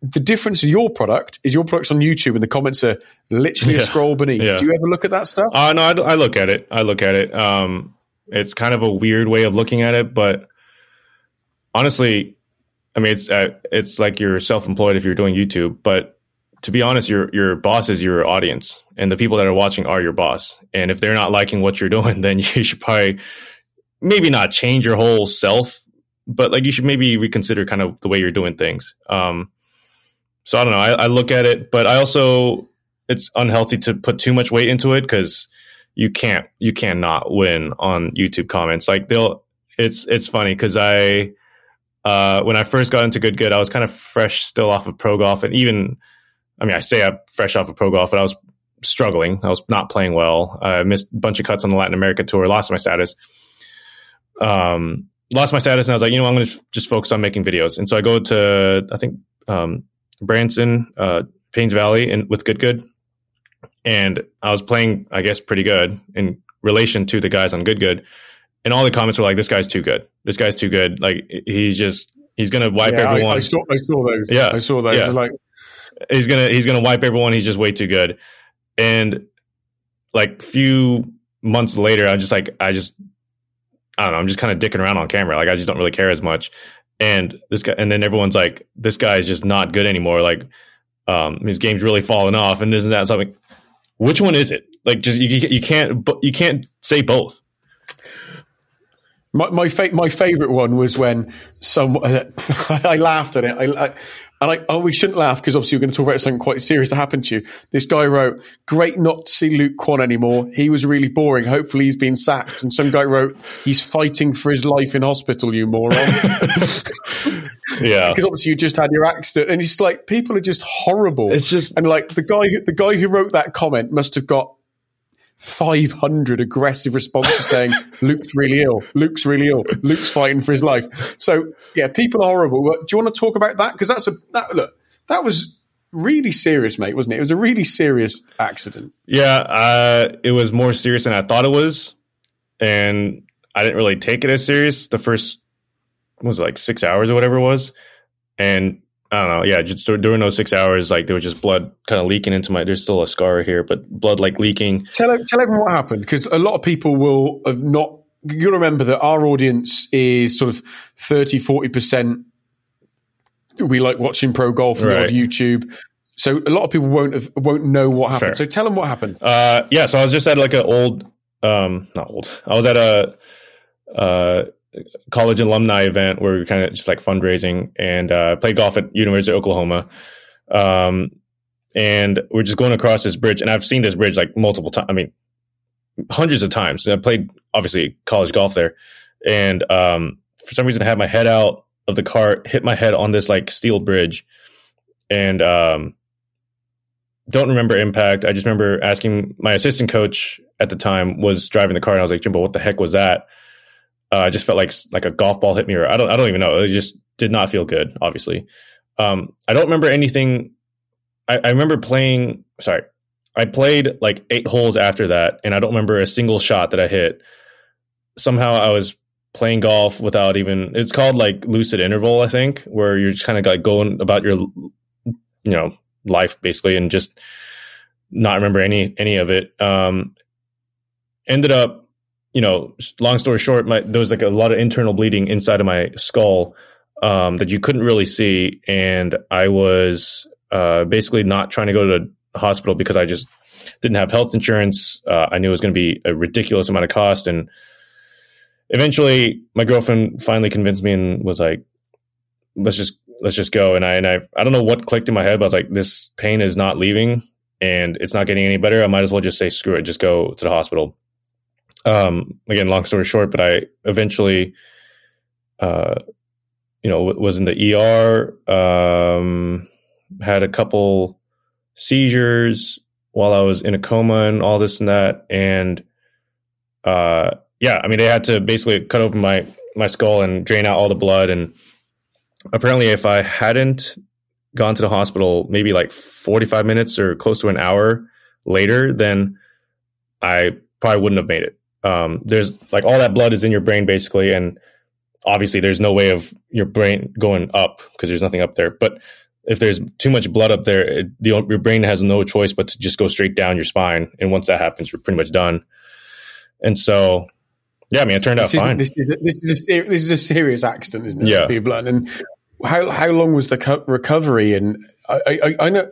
Speaker 2: the difference in your product is your product's on YouTube and the comments are literally a scroll beneath.
Speaker 3: Yeah.
Speaker 2: Do you ever look at that stuff?
Speaker 3: Uh, no, I, I look at it. I look at it. Um, it's kind of a weird way of looking at it, but honestly, I mean, it's uh, it's like you're self-employed if you're doing YouTube. But to be honest, your your boss is your audience, and the people that are watching are your boss. And if they're not liking what you're doing, [laughs] then you should probably maybe not change your whole self, but like you should maybe reconsider kind of the way you're doing things. Um, so I don't know. I, I look at it, but I also it's unhealthy to put too much weight into it because you can't you cannot win on YouTube comments. Like they'll it's it's funny because I uh when I first got into Good Good, I was kind of fresh still off of pro golf and even I mean I say I'm fresh off of pro golf, but I was struggling. I was not playing well. I missed a bunch of cuts on the Latin America tour, lost my status. Um lost my status and I was like, you know, I'm going to just focus on making videos. And so I go to I think um Branson, uh Paynes Valley and with Good Good and I was playing, I guess, pretty good in relation to the guys on Good Good. And all the comments were like, "This guy's too good. This guy's too good. Like he's just he's gonna wipe
Speaker 2: Yeah,
Speaker 3: everyone.
Speaker 2: I saw I saw those.
Speaker 3: Yeah.
Speaker 2: I saw those.
Speaker 3: Yeah.
Speaker 2: Like
Speaker 3: he's gonna he's gonna wipe everyone. He's just way too good." And like few months later, I'm just like, I just I don't know. I'm just kind of dicking around on camera. Like I just don't really care as much. And this guy, and then everyone's like, "This guy is just not good anymore. Like um, his game's really falling off." And isn't that something? Which one is it? Like, just you, you can't you can't say both.
Speaker 2: My my, fa- my favorite one was when some [laughs] I laughed at it. I, I and I oh we shouldn't laugh because obviously we're going to talk about something quite serious that happened to you. This guy wrote, "Great not to see Luke Kwon anymore. He was really boring. Hopefully he's been sacked." And some guy wrote, "He's fighting for his life in hospital. You moron." [laughs]
Speaker 3: Yeah,
Speaker 2: Because obviously you just had your accident, and it's like people are just horrible.
Speaker 3: It's just-
Speaker 2: and like the guy who, the guy who wrote that comment must have got. 500 aggressive responses saying Luke's really ill. Luke's really ill. Luke's fighting for his life. So yeah, people are horrible. Do you want to talk about that? Because that's a that, look. That was really serious, mate, wasn't it? It was a really serious accident.
Speaker 3: yeah. Uh, it was more serious than I thought it was, and I didn't really take it as serious the first was it, like six hours or whatever it was, and I don't know. Yeah, just during those six hours, like there was just blood kind of leaking into my. There's still a scar here, but blood like leaking.
Speaker 2: Tell tell everyone what happened because a lot of people will have not. You'll remember that our audience is sort of 30, 40 percent. We like watching pro golf and
Speaker 3: Right.
Speaker 2: on YouTube, so a lot of people won't have, won't know what happened.
Speaker 3: Fair.
Speaker 2: So tell them what happened.
Speaker 3: Uh, yeah, so I was just at like an old, um, not old. I was at a uh, college alumni event where we were kind of just like fundraising and uh, played golf at University of Oklahoma. Um, and we're just going across this bridge, and I've seen this bridge like multiple times. I mean, hundreds of times. I played obviously college golf there, and um, for some reason, I had my head out of the car, hit my head on this like steel bridge, and um, don't remember impact. I just remember asking my assistant coach at the time was driving the car, and I was like, Jimbo, what the heck was that? Uh, I just felt like like a golf ball hit me, or I don't I don't even know. It just did not feel good. Obviously, um, I don't remember anything. I, I remember playing. Sorry, I played like eight holes after that, and I don't remember a single shot that I hit. Somehow, I was playing golf without even. It's called like lucid interval, I think, where you're just kind of like going about your, you know, life basically, and just not remember any any of it. Um, ended up, you know, long story short, my there was like a lot of internal bleeding inside of my skull um, that you couldn't really see, and I was uh, basically not trying to go to the hospital because I just didn't have health insurance. Uh, I knew it was going to be a ridiculous amount of cost, and eventually, my girlfriend finally convinced me and was like, "Let's just let's just go." And I and I I don't know what clicked in my head, but I was like, "This pain is not leaving, and it's not getting any better. I might as well just say screw it, just go to the hospital." Um, again, long story short, but I eventually, uh, you know, was in the ER. Um, had a couple seizures while I was in a coma and all this and that. And uh, yeah, I mean, they had to basically cut open my my skull and drain out all the blood. And apparently, if I hadn't gone to the hospital, maybe like forty five minutes or close to an hour later, then I probably wouldn't have made it. Um, there's like all that blood is in your brain basically, and obviously there's no way of your brain going up because there's nothing up there. But if there's too much blood up there, it, the, your brain has no choice but to just go straight down your spine. And once that happens, you're pretty much done. And so, yeah, I mean, it turned
Speaker 2: this
Speaker 3: out fine.
Speaker 2: This is, a, this, is a, this is a serious accident, isn't it?
Speaker 3: Yeah.
Speaker 2: Blunt. And how how long was the co- recovery? And I, I, I know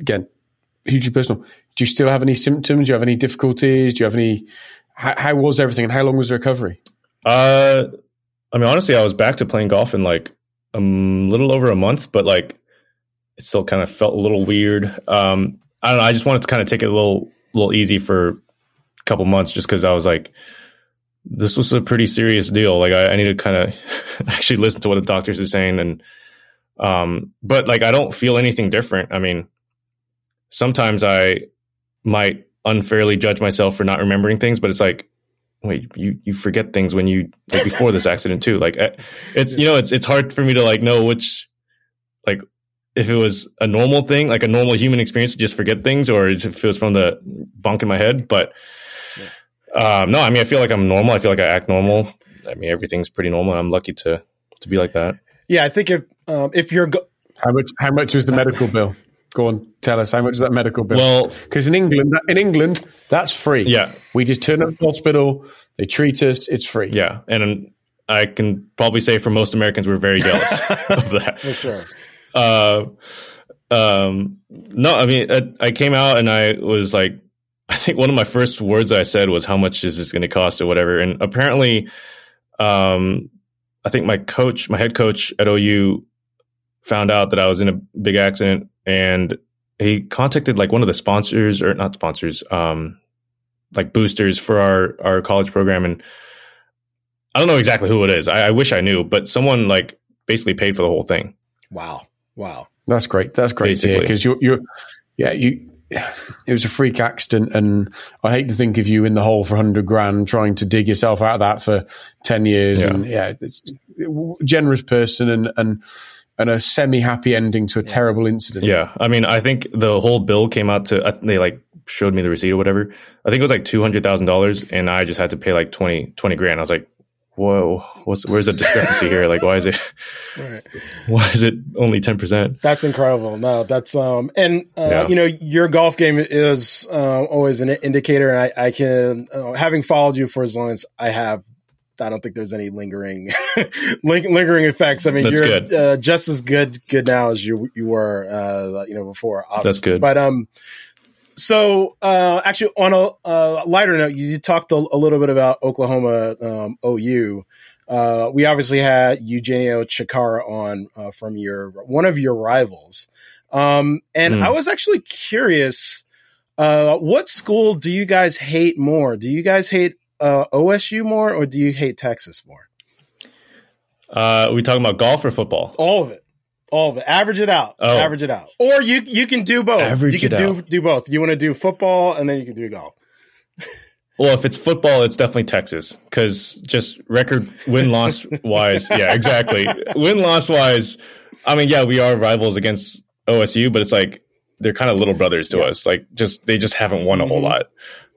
Speaker 2: again, hugely personal. Do you still have any symptoms? Do you have any difficulties? Do you have any? How, how was everything? And how long was the recovery?
Speaker 3: Uh, I mean, honestly, I was back to playing golf in like a little over a month, but like it still kind of felt a little weird. Um, I don't know. I just wanted to kind of take it a little, little easy for a couple months, just because I was like, this was a pretty serious deal. Like, I, I need to kind of [laughs] actually listen to what the doctors are saying, and um, but like, I don't feel anything different. I mean, sometimes I might unfairly judge myself for not remembering things, but it's like, wait, you you forget things when you like before this accident too. Like, it's you know, it's it's hard for me to like know which like if it was a normal thing, like a normal human experience to just forget things, or if it was from the bunk in my head. But um, no, I mean, I feel like I'm normal. I feel like I act normal. I mean, everything's pretty normal. I'm lucky to to be like that.
Speaker 4: Yeah, I think if um, if you're go-
Speaker 2: How much? How much was the medical bill? Go on, tell us how much is that medical bill?
Speaker 3: Well,
Speaker 2: because in England, in England, that's free.
Speaker 3: Yeah.
Speaker 2: we just turn up to the hospital, they treat us, it's free.
Speaker 3: yeah, and I can probably say for most Americans, we're very jealous [laughs] of that.
Speaker 4: for sure.
Speaker 3: uh, um, no, I mean, I, I came out and I was like, I think one of my first words I said was, "How much is this going to cost?" or whatever. And apparently, um, I think my coach, my head coach at OU, found out that I was in a big accident, and he contacted like one of the sponsors or not sponsors, um, like boosters for our our college program, and I don't know exactly who it is. I, I wish I knew, but someone like basically paid for the whole thing.
Speaker 4: Wow. Wow.
Speaker 2: That's great. That's great to because you're, you're, yeah, you. It was a freak accident, and I hate to think of you in the hole for hundred grand trying to dig yourself out of that for ten years.
Speaker 3: Yeah.
Speaker 2: And yeah, it's generous person and and and a semi happy ending to a terrible incident.
Speaker 3: Yeah, I mean, I think the whole bill came out to uh, they like showed me the receipt or whatever. I think it was like two hundred thousand dollars, and I just had to pay like 20, 20 grand. I was like, whoa, what's where's the discrepancy here? Like, why is it [laughs]
Speaker 4: Right. [laughs]
Speaker 3: why is it only ten percent?
Speaker 4: That's incredible. No, that's um, and uh,
Speaker 3: Yeah.
Speaker 4: you know, your golf game is uh, always an indicator. And I, I can, uh, having followed you for as long as I have, I don't think there's any lingering, [laughs] ling- lingering effects. I mean,
Speaker 3: That's
Speaker 4: you're. Uh, just as good, good now as you you were, uh, you know, before. obviously.
Speaker 3: good.
Speaker 4: But um, so uh, actually, on a uh, lighter note, you talked a, a little bit about Oklahoma um, OU. Uh, we obviously had Eugenio Chacarra on uh, from your one of your rivals, um, and
Speaker 3: Hmm.
Speaker 4: I was actually curious. Uh, what school do you guys hate more? Do you guys hate uh, OSU more, or do you hate Texas more?
Speaker 3: Uh, we talking about golf or football?
Speaker 4: All of it, all of it. Average it out.
Speaker 3: Oh.
Speaker 4: Average it out. Or you you can do both.
Speaker 3: Average
Speaker 4: you can
Speaker 3: it
Speaker 4: do
Speaker 3: out.
Speaker 4: do both. You want to do football, and then you can do golf. [laughs]
Speaker 3: Well, if it's football, it's definitely Texas because just record win loss [laughs] wise, yeah, exactly. Win loss wise, I mean, yeah, we are rivals against OSU, but it's like they're kind of little brothers to us. Like, just they just haven't won a whole
Speaker 4: Mhm.
Speaker 3: lot,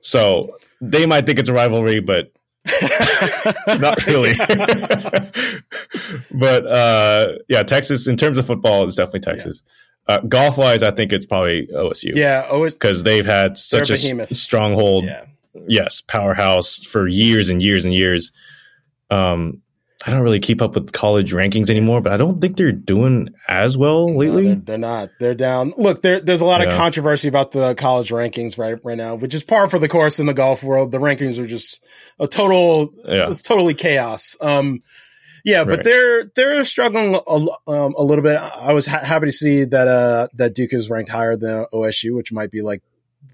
Speaker 3: so they might think it's a rivalry, but it's not [laughs] really. [laughs] but uh, yeah, Texas in terms of football, it's definitely Texas. Uh, golf wise, I think it's probably OSU.
Speaker 4: Yeah,
Speaker 3: because they've had such a
Speaker 4: behemoth.
Speaker 3: stronghold
Speaker 4: Yeah.
Speaker 3: yes, powerhouse for years and years and years. Um, I don't really keep up with college rankings anymore, but I don't think they're doing as well
Speaker 4: No,
Speaker 3: lately.
Speaker 4: they're, they're not. They're down. Look, there, there's a lot of controversy about the college rankings right right now, which is par for the course in the golf world. The rankings are just a total,
Speaker 3: Yeah.
Speaker 4: it's totally chaos. Um, yeah, but
Speaker 3: Right.
Speaker 4: they're they're struggling a, um, a little bit. I was ha- happy to see that uh, that Duke is ranked higher than OSU, which might be like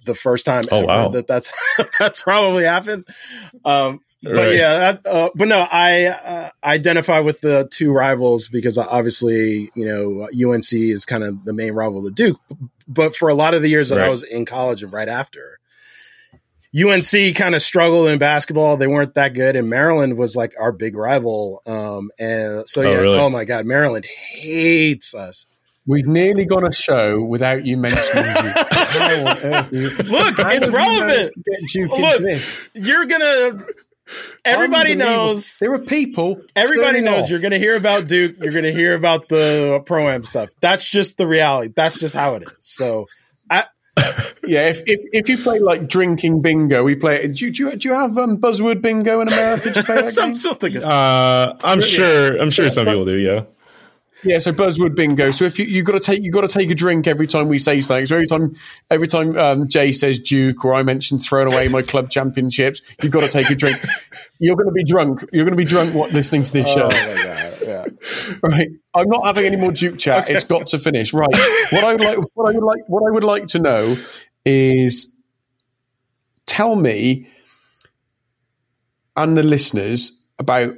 Speaker 4: the first time
Speaker 3: Oh,
Speaker 4: ever
Speaker 3: wow.
Speaker 4: that that's [laughs] that's probably happened. Um, but yeah, that, uh, but no, I uh, identify with the two rivals because obviously, you know, UNC is kind of the main rival to Duke. But for a lot of the years that I was in college and right after, UNC kind of struggled in basketball. They weren't that good, and Maryland was like our big rival. Um, and so
Speaker 3: Oh,
Speaker 4: yeah,
Speaker 3: really?
Speaker 4: oh my god, Maryland hates us.
Speaker 2: We've nearly gone a show without you mentioning Duke. [laughs] How on earth you-
Speaker 4: Look, it's
Speaker 2: have you
Speaker 4: relevant.
Speaker 2: managed to Get Duke
Speaker 4: Look. You're gonna. Everybody knows.
Speaker 2: there are people.
Speaker 4: Everybody knows
Speaker 2: off.
Speaker 4: you're going to hear about Duke. You're going to hear about the pro am stuff. That's just the reality. That's just how it is. So, [laughs]
Speaker 2: Yeah, if, if if you play like drinking bingo, we play. it. Do you, do you, do you have um, buzzword bingo in America? Do you play that [laughs]
Speaker 4: some
Speaker 2: game?
Speaker 4: something.
Speaker 3: Uh, I'm sure. I'm sure some people do. Yeah.
Speaker 2: Yeah, so buzzword bingo. So if you you got to take you got to take a drink every time we say something. So every time every time um, Jay says Duke or I mention throwing away my club championships, you've got to take a drink. [laughs] You're going to be drunk. You're going to be drunk what, listening to this show.
Speaker 4: Oh god! Yeah. [laughs]
Speaker 2: Right. I'm not having any more Duke chat. It's got to finish. Right. What I would like what I would like what I would like to know is tell me and the listeners about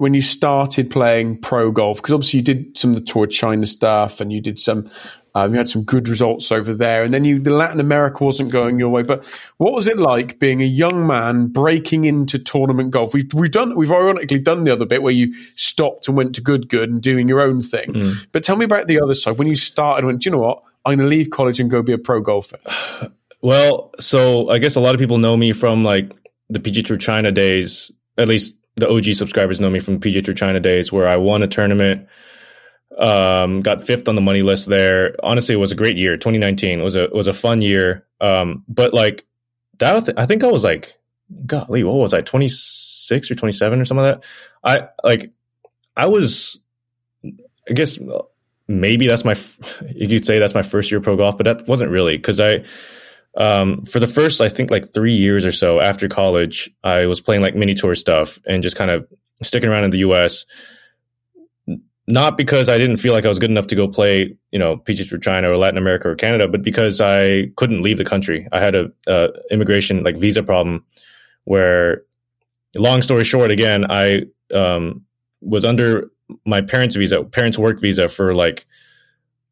Speaker 2: when you started playing pro golf because obviously you did some of the tour China stuff and you did some um, you had some good results over there and then you the Latin America wasn't going your way. But what was it like being a young man breaking into tournament golf? We've we've done we've ironically done the other bit where you stopped and went to good good and doing your own thing. But tell me about the other side. When you started and went do you know what? I'm going to leave college and go be a pro golfer. [sighs]
Speaker 3: Well, so I guess a lot of people know me from like the PGA Tour China days. At least the OG subscribers know me from PGA Tour China days, where I won a tournament, um, got fifth on the money list there. Honestly, it was a great year. 2019 was a was a fun year. Um, but like that, I think I was like, golly, what was I? 26 or 27 or something like that. I like, I was, I guess maybe that's my, [laughs] you could say that's my first year pro golf, but that wasn't really because I um, for the first, I think like three years or so after college, I was playing like mini tour stuff and just kind of sticking around in the US. Not because I didn't feel like I was good enough to go play, you know, PGA Tour China or Latin America or Canada, but because I couldn't leave the country. I had a, uh immigration like visa problem where, long story short, again, I um, was under my parents' visa, parents' work visa for like,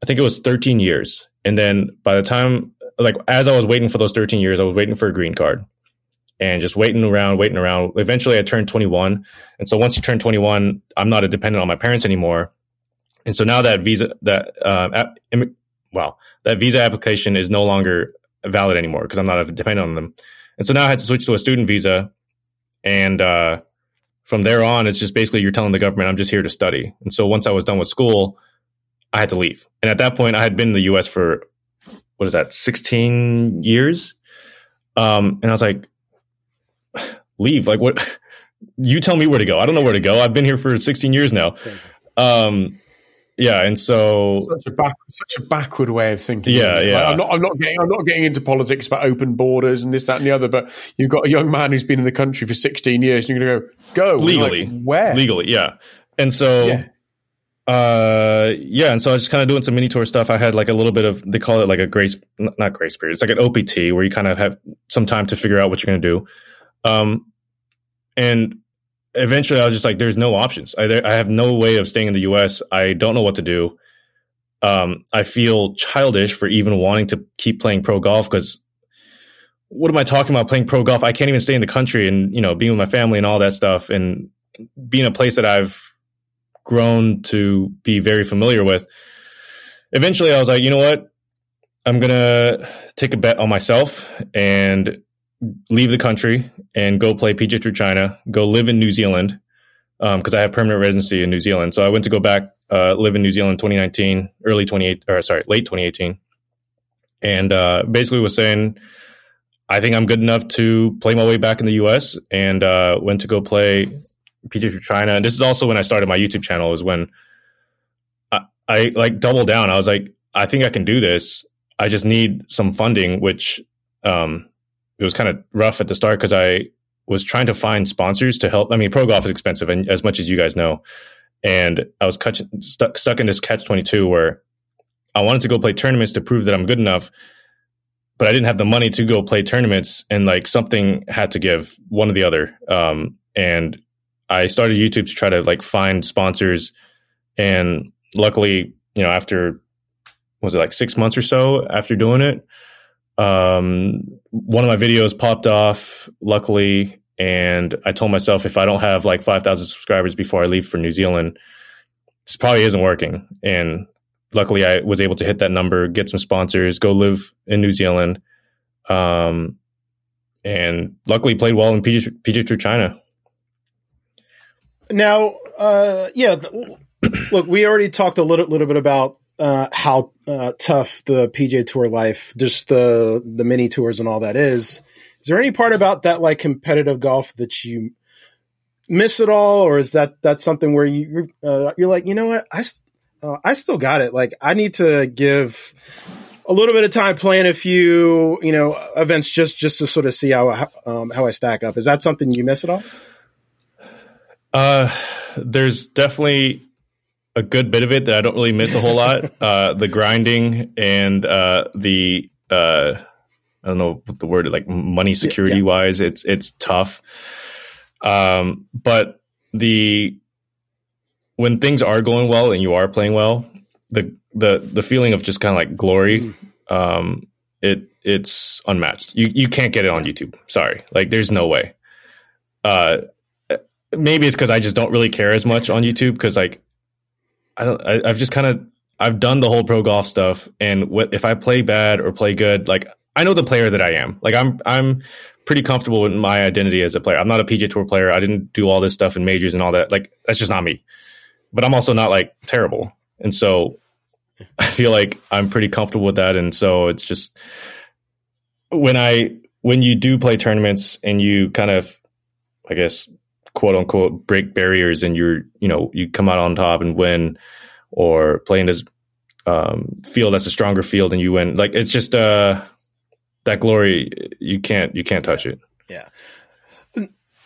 Speaker 3: I think it was 13 years. And then by the time like as I was waiting for those 13 years, I was waiting for a green card and just waiting around, waiting around. Eventually I turned 21. And so once you turn 21, I'm not a dependent on my parents anymore. And so now that visa, that, uh, app, that visa application is no longer valid anymore because I'm not a dependent on them. And so now I had to switch to a student visa. And, uh, from there on, it's just basically you're telling the government, I'm just here to study. And so once I was done with school, I had to leave. And at that point, I had been in the US for what is that 16 years um and i was like leave like what [laughs] you tell me where to go i don't know where to go i've been here for 16 years now um yeah and so
Speaker 2: such a back, such a backward way of thinking.
Speaker 3: Yeah, yeah.
Speaker 2: Like, I'm not. I'm not getting. I'm not getting into politics about open borders and this, that, and the other. But you've got a young man who's been in the country for 16 years. And you're going to go go
Speaker 3: legally
Speaker 2: like, where
Speaker 3: legally yeah and so
Speaker 2: Yeah.
Speaker 3: Uh yeah and so i was just kind of doing some mini tour stuff. I had like a little bit of they call it like a grace not grace period it's like an opt where you kind of have some time to figure out what you're going to do. Um and eventually i was just like there's no options. I, I have no way of staying in the us i don't know what to do. Um i feel childish for even wanting to keep playing pro golf because what am i talking about? Playing pro golf i can't even stay in the country and you know being with my family and all that stuff and being a place that I've grown to be very familiar with. Eventually, I was like, you know what? I'm gonna take a bet on myself and leave the country and go play PGA Tour China. Go live in New Zealand because I have permanent residency in New Zealand. So I went to go back, uh, live in New Zealand, 2019, early 28, or sorry, late 2018, and uh, basically was saying. I think I'm good enough to play my way back in the U.S. and uh, went to go play PGA Tour China, and this is also when I started my YouTube channel. Is when I, I like doubled down. I was like, I think I can do this. I just need some funding, which um, it was kind of rough at the start because I was trying to find sponsors to help. I mean, pro golf is expensive, and as much as you guys know, and I was cut, stuck stuck in this catch twenty two where I wanted to go play tournaments to prove that I'm good enough, but I didn't have the money to go play tournaments, and like something had to give, one or the other. Um, and I started YouTube to try to like find sponsors, and luckily, you know, after was it like six months or so after doing it, um, one of my videos popped off. Luckily, and I told myself if I don't have like five thousand subscribers before I leave for New Zealand, this probably isn't working. And luckily, I was able to hit that number, get some sponsors, go live in New Zealand, um, and luckily played well in PGA China.
Speaker 4: Now, uh, yeah, look, we already talked a little little bit about uh, how uh, tough the PGA Tour life, just the the mini tours and all that is. Is there any part about that like competitive golf that you miss it all, or is that that's something where you uh, you're like, you know what, I uh, I still got it. Like I need to give a little bit of time playing a few you know events just just to sort of see how um, how I stack up. Is that something you miss at all?
Speaker 3: Uh, there's definitely a good bit of it that I don't really miss a whole lot. [laughs] Uh, the grinding and uh, the uh, I don't know what the word like money security yeah, yeah. wise, it's it's tough. Um, but the when things are going well and you are playing well, the the the feeling of just kind of like glory, mm. um, it it's unmatched. You you can't get it on YouTube. Sorry, like there's no way. Uh, maybe it's because I just don't really care as much on YouTube because like I don't. I, have just kind of I've done the whole pro golf stuff, and what if I play bad or play good? Like I know the player that I am. Like I'm I'm pretty comfortable with my identity as a player. I'm not a PGA Tour player. I didn't do all this stuff in majors and all that. Like that's just not me. But I'm also not like terrible, and so [laughs] I feel like I'm pretty comfortable with that. And so it's just when I when you do play tournaments and you kind of, I guess, quote unquote break barriers and you're you know you come out on top and win or playing this um, field that's a stronger field and you win. Like it's just uh that glory you can't you can't touch it.
Speaker 4: Yeah.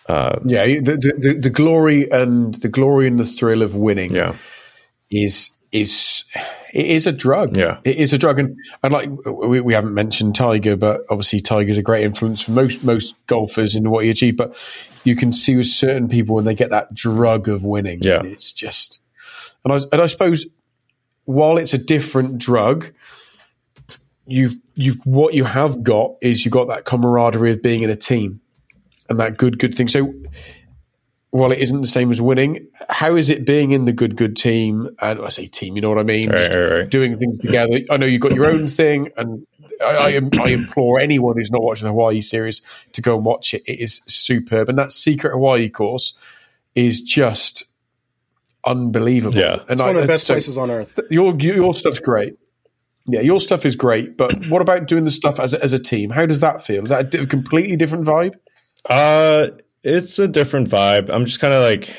Speaker 2: Uh, yeah the, the the glory and the glory and the thrill of winning
Speaker 3: yeah.
Speaker 2: is is it is a drug.
Speaker 3: Yeah,
Speaker 2: it is a drug, and and like we, we haven't mentioned Tiger, but obviously Tiger's a great influence for most most golfers in what he achieved. But you can see with certain people when they get that drug of winning,
Speaker 3: yeah,
Speaker 2: it's just. And I and I suppose while it's a different drug, you've you've what you have got is you've got that camaraderie of being in a team and that good good thing. So while it isn't the same as winning, how is it being in the good, good team? And I say team, you know what I mean?
Speaker 3: Right, right, right.
Speaker 2: Doing things together. I know you've got your own thing, and I, I, I, implore anyone who's not watching the Hawaii series to go and watch it. It is superb. And that Secret Hawaii course is just unbelievable.
Speaker 3: Yeah.
Speaker 4: And it's I, one of the best so places on earth.
Speaker 2: Your, your stuff's great. Yeah, your stuff is great. But what about doing the stuff as a, as a team? How does that feel? Is that a completely different vibe?
Speaker 3: Uh, it's a different vibe. I'm just kind of like,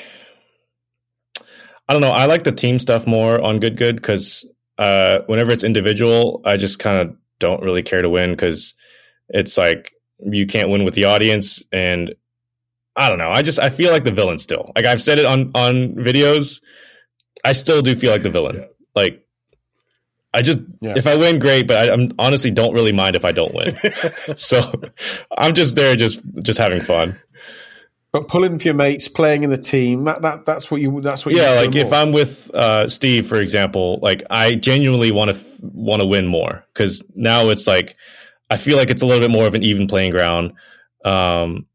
Speaker 3: I don't know. I like the team stuff more on Good Good because uh, whenever it's individual, I just kind of don't really care to win because it's like you can't win with the audience, and I don't know. I just I feel like the villain still. Like I've said it on on videos. I still do feel like the villain. Yeah. Like I just yeah. if I win, great, but I am honestly don't really mind if I don't win. [laughs] so I'm just there, just just having fun.
Speaker 2: But pulling for your mates, playing in the team, that, that that's what you that's what you
Speaker 3: yeah. like if I'm with uh, Steve, for example, like I genuinely want to f- want to win more because now it's like I feel like it's a little bit more of an even playing ground. Um,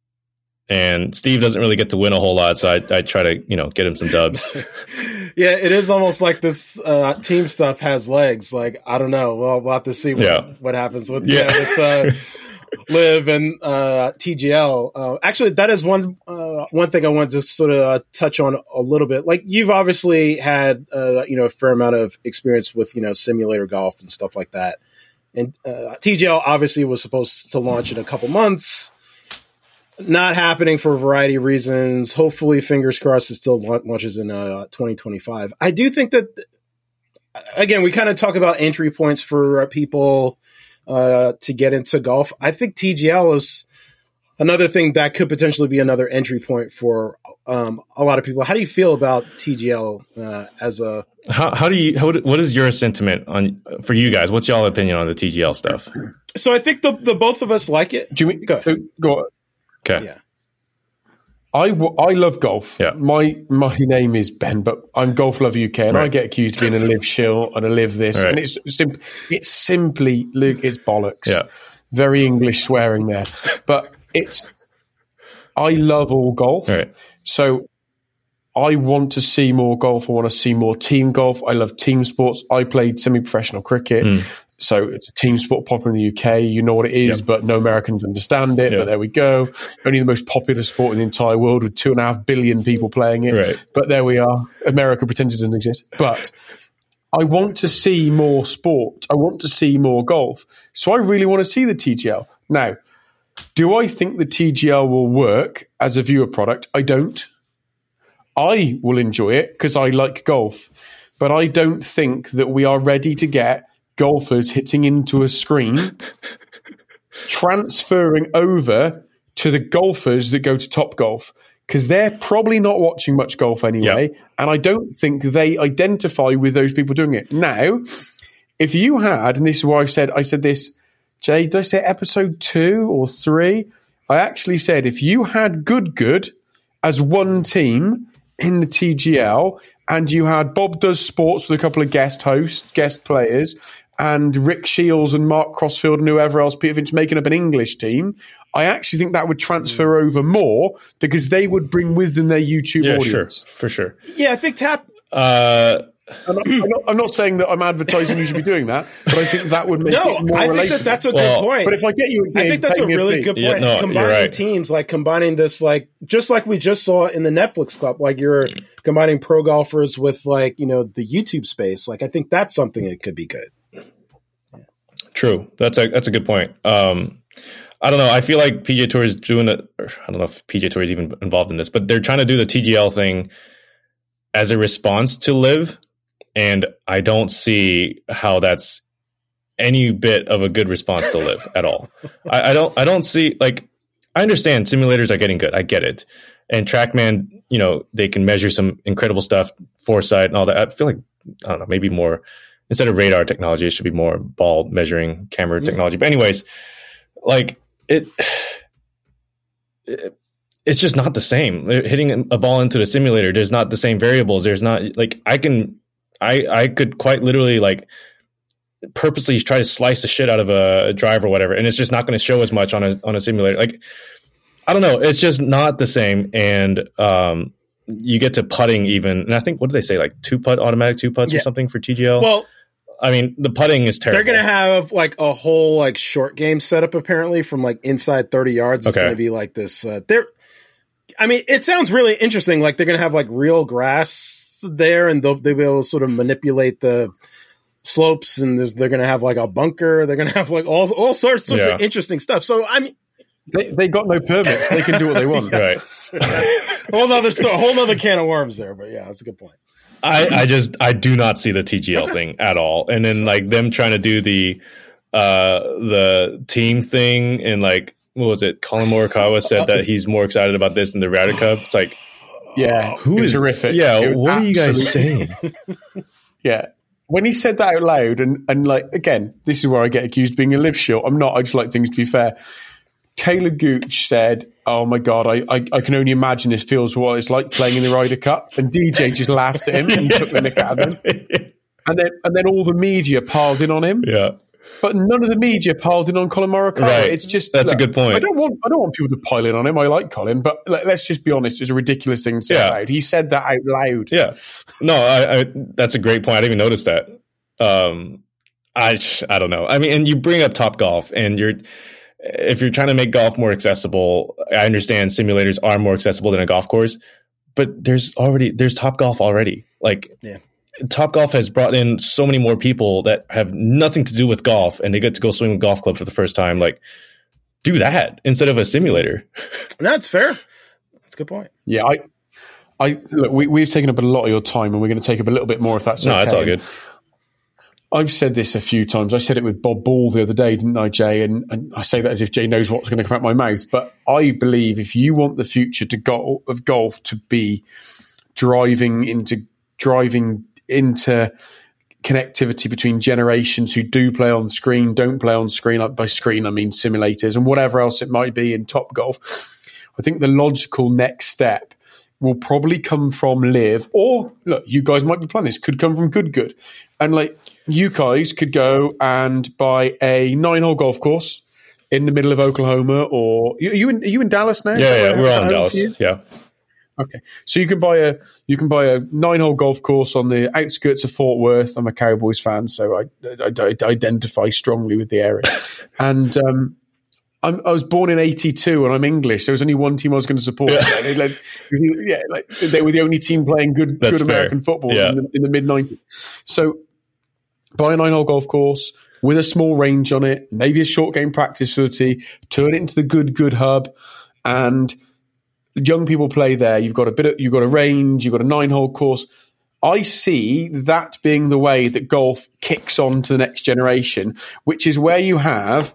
Speaker 3: and Steve doesn't really get to win a whole lot, so I, I try to you know get him some dubs. [laughs] [laughs]
Speaker 4: yeah, it is almost like this uh, team stuff has legs. Like I don't know, well we'll have to see what,
Speaker 3: yeah.
Speaker 4: what happens with yeah. yeah [laughs] uh, LIV and uh, TGL. Uh, actually, that is one uh, one thing I wanted to sort of uh, touch on a little bit. Like you've obviously had uh, you know a fair amount of experience with you know simulator golf and stuff like that. And uh, TGL obviously was supposed to launch in a couple months. not happening for a variety of reasons. Hopefully, fingers crossed, it still launches in uh, 2025. I do think that, again, we kind of talk about entry points for people uh, to get into golf. I think TGL is another thing that could potentially be another entry point for um, a lot of people. How do you feel about TGL uh, as a?
Speaker 3: How, how do you? How, what is your sentiment on for you guys? What's y'all opinion on the TGL stuff?
Speaker 4: So I think the, the both of us like it.
Speaker 2: Do you mean
Speaker 4: Go ahead.
Speaker 2: go on.
Speaker 3: Okay.
Speaker 4: Yeah.
Speaker 2: I, w- I love golf.
Speaker 3: Yeah.
Speaker 2: My my name is Ben, but I'm Golf Love UK, and I get accused of being a LIV shill and a LIV this,
Speaker 3: Right.
Speaker 2: and it's sim- it's simply Luke, it's bollocks.
Speaker 3: Yeah.
Speaker 2: Very English swearing there, but it's. I love all golf,
Speaker 3: Right.
Speaker 2: so I want to see more golf. I want to see more team golf. I love team sports. I played semi-professional cricket.
Speaker 3: Hmm.
Speaker 2: So it's a team sport popular in the UK. You know what it is, but no Americans understand it.
Speaker 3: Yeah.
Speaker 2: But there we go. Only the most popular sport in the entire world with two and a half billion people playing it.
Speaker 3: Right.
Speaker 2: But there we are. America pretends it doesn't exist. But I want to see more sport. I want to see more golf. So I really want to see the TGL. Now, do I think the TGL will work as a viewer product? I don't. I will enjoy it because I like golf, but I don't think that we are ready to get golfers hitting into a screen, [laughs] transferring over to the golfers that go to Top Golf because they're probably not watching much golf anyway, and I don't think they identify with those people doing it. Now, if you had, and this is why I've said, I said this, Jay, did I say episode two or three? I actually said if you had Good Good as one team in the TGL, and you had Bob Does Sports with a couple of guest hosts, guest players, and Rick Shields and Mark Crossfield and whoever else, Peter Finch making up an English team. I actually think that would transfer over more because they would bring with them their YouTube
Speaker 3: Yeah,
Speaker 2: audience.
Speaker 3: sure, for sure.
Speaker 4: Yeah, I think Tap.
Speaker 3: Uh,
Speaker 2: I'm not, I'm, not, I'm not saying that I'm advertising you should be doing that, but I think that would make
Speaker 4: No,
Speaker 2: it more
Speaker 4: I
Speaker 2: relatable.
Speaker 4: think that that's a
Speaker 3: Well,
Speaker 4: good point.
Speaker 2: but if I get you a
Speaker 4: I
Speaker 2: game,
Speaker 4: think that's a really
Speaker 2: fee.
Speaker 4: good point.
Speaker 3: Yeah, no,
Speaker 4: combining
Speaker 3: right.
Speaker 4: teams, like combining this, like just like we just saw in the Netflix club, like you're combining pro golfers with like you know the YouTube space. Like I think that's something that could be good.
Speaker 3: True. That's a that's a good point. Um, I don't know. I feel like PGA Tour is doing it. I don't know if PGA Tour is even involved in this, but they're trying to do the TGL thing as a response to LIV, and I don't see how that's any bit of a good response to LIV at all. [laughs] I, I don't. I don't see like. I understand simulators are getting good. I get it, and TrackMan, you know, they can measure some incredible stuff, foresight, and all that. I feel like I don't know, maybe more instead of radar technology, it should be more ball measuring camera mm. technology. But anyways, like it, it- it's just not the same. Hitting a ball into the simulator, there's not the same variables. There's not like I can, I I could quite literally like purposely try to slice the shit out of a, drive or whatever, and it's just not going to show as much on a on a simulator. Like I don't know, it's just not the same. And um, you get to putting even, and I think what do they say like two putt automatic two putts
Speaker 4: Yeah.
Speaker 3: or something for TGL.
Speaker 4: Well,
Speaker 3: I mean, the putting is terrible.
Speaker 4: they're gonna have like a whole like short game setup apparently from like inside thirty yards. It's
Speaker 3: Okay.
Speaker 4: gonna be like this. Uh, they're. I mean, it sounds really interesting. Like they're gonna have like real grass there, and they'll they'll be able to sort of manipulate the slopes, and there's, they're gonna have like a bunker. They're gonna have like all all sorts, sorts
Speaker 3: Yeah.
Speaker 4: of interesting stuff. So I mean,
Speaker 2: They, they got no permits. They can do what they want. [laughs]
Speaker 3: right. [laughs]
Speaker 4: whole other sto- whole other can of worms there. But yeah, that's a good point.
Speaker 3: I, I just I do not see the TGL thing at all. And then like them trying to do the uh the team thing and like what was it? Collin Morikawa said that he's more excited about this than the Ryder Cup. It's like
Speaker 2: Yeah,
Speaker 3: who
Speaker 2: it was
Speaker 3: is
Speaker 2: terrific.
Speaker 3: Yeah,
Speaker 2: It was
Speaker 3: what are you guys saying? [laughs]
Speaker 2: Yeah. When he said that out loud, and, and like, again, this is where I get accused of being a LIV short. I'm not. I just like things to be fair. Taylor Gooch said, Oh my God, I, I, I can only imagine this feels what it's like playing in the Ryder Cup. And DJ just laughed at him and took the nick out of him. [laughs] And then, and then all the media piled in on him.
Speaker 3: yeah.
Speaker 2: But none of the media piled in on Collin Morikawa.
Speaker 3: Right.
Speaker 2: It's just
Speaker 3: That's a good point.
Speaker 2: I don't want I don't want people to pile in on him. I like Colin, but let, us just be honest. It's a ridiculous thing to say
Speaker 3: Yeah.
Speaker 2: out. He said that out loud.
Speaker 3: Yeah. No, I, I that's a great point. I didn't even notice that. Um I I don't know. I mean, and you bring up Top Golf and you're if you're trying to make golf more accessible, I understand simulators are more accessible than a golf course, but there's already there's Top Golf already. Like
Speaker 4: Yeah.
Speaker 3: Top Golf has brought in so many more people that have nothing to do with golf and they get to go swing a golf club for the first time. Like do that instead of a simulator. [laughs]
Speaker 4: That's fair. That's a good point.
Speaker 2: Yeah, I, I look. We, we've taken up a lot of your time, and we're going to take up a little bit more if that's
Speaker 3: No,
Speaker 2: okay.
Speaker 3: that's all good.
Speaker 2: I've said this a few times. I said it with Bob Ball the other day, didn't I, Jay? And, and I say that as if Jay knows what's going to come out of my mouth. But I believe if you want the future to go, of golf to be driving into driving into connectivity between generations who do play on screen, don't play on screen. Like by screen, I mean simulators and whatever else it might be in Top Golf. I think the logical next step will probably come from LIV, or look, you guys might be playing this. Could come from Good Good, and like you guys could go and buy a nine-hole golf course in the middle of Oklahoma, or are you in? Are you in Dallas now?
Speaker 3: Yeah, yeah, we're
Speaker 2: is that
Speaker 3: all in Dallas. Yeah.
Speaker 2: Okay, so you can buy a you can buy a nine hole golf course on the outskirts of Fort Worth. I'm a Cowboys fan, so I, I, I identify strongly with the area. [laughs] and um, I'm, I was born in '82, and I'm English. There was only one team I was going to support. And it led- yeah, like they were the only team playing good
Speaker 3: That's
Speaker 2: good American
Speaker 3: fair.
Speaker 2: football
Speaker 3: Yeah.
Speaker 2: in the, in the mid '90s. So buy a nine hole golf course with a small range on it, maybe a short game practice facility, turn it into the good good hub, and young people play there. You've got a bit of, you've got a range, you've got a nine hole course. I see that being the way that golf kicks on to the next generation, which is where you have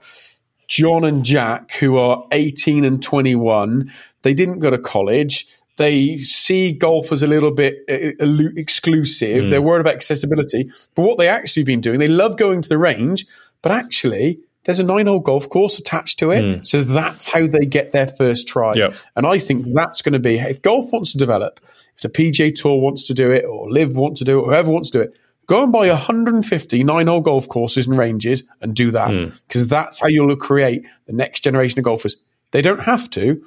Speaker 2: John and Jack, who are 18 and 21. They didn't go to college. They see golf as a little bit uh, elu- exclusive. They're worried about accessibility. But what they actually been doing, they love going to the range, but actually, there's a nine hole golf course attached to it. So that's how they get their first try.
Speaker 3: Yep.
Speaker 2: And I think that's going to be if golf wants to develop, if the PGA Tour wants to do it, or LIV wants to do it, or whoever wants to do it, go and buy 150 nine hole golf courses and ranges and do that. Because that's how you'll create the next generation of golfers. They don't have to,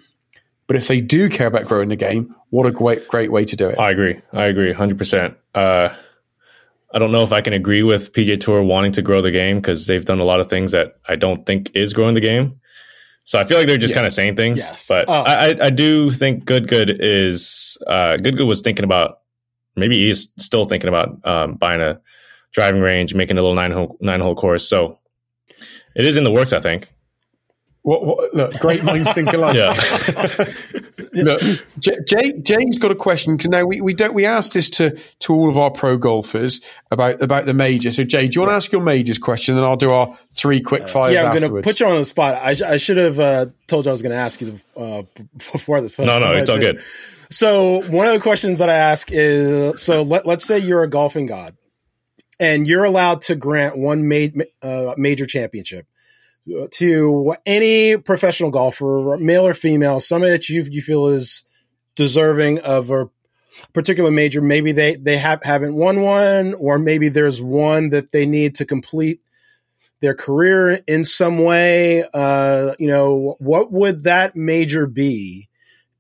Speaker 2: but if they do care about growing the game, what a great, great way to do it.
Speaker 3: I agree. I agree 100%. Uh, I don't know if I can agree with PGA Tour wanting to grow the game because they've done a lot of things that I don't think is growing the game. So I feel like they're just kind of saying things.
Speaker 4: Yes.
Speaker 3: But
Speaker 4: Oh.
Speaker 3: I, I, I do think Good Good is uh, Good Good was thinking about maybe he's still thinking about um, buying a driving range, making a little nine hole nine hole course. So it is in the works, I think.
Speaker 2: What, what, look, great minds think alike.
Speaker 3: Yeah. [laughs] [laughs]
Speaker 2: Look, J- Jay, James got a question because now we, we don't we asked this to to all of our pro golfers about about the major. So Jay, do you want to ask your majors question, and I'll do our three quick fires
Speaker 4: yeah, I'm going to put you on the spot. I, sh- I should have uh, told you I was going to ask you uh, before this.
Speaker 3: No, no, it's all good.
Speaker 4: So one of the questions that I ask is: so let, let's say you're a golfing god, and you're allowed to grant one ma- uh, major championship to any professional golfer, male or female, somebody that you you feel is deserving of a particular major. Maybe they they have haven't won one, or maybe there's one that they need to complete their career in some way. Uh, you know, what would that major be,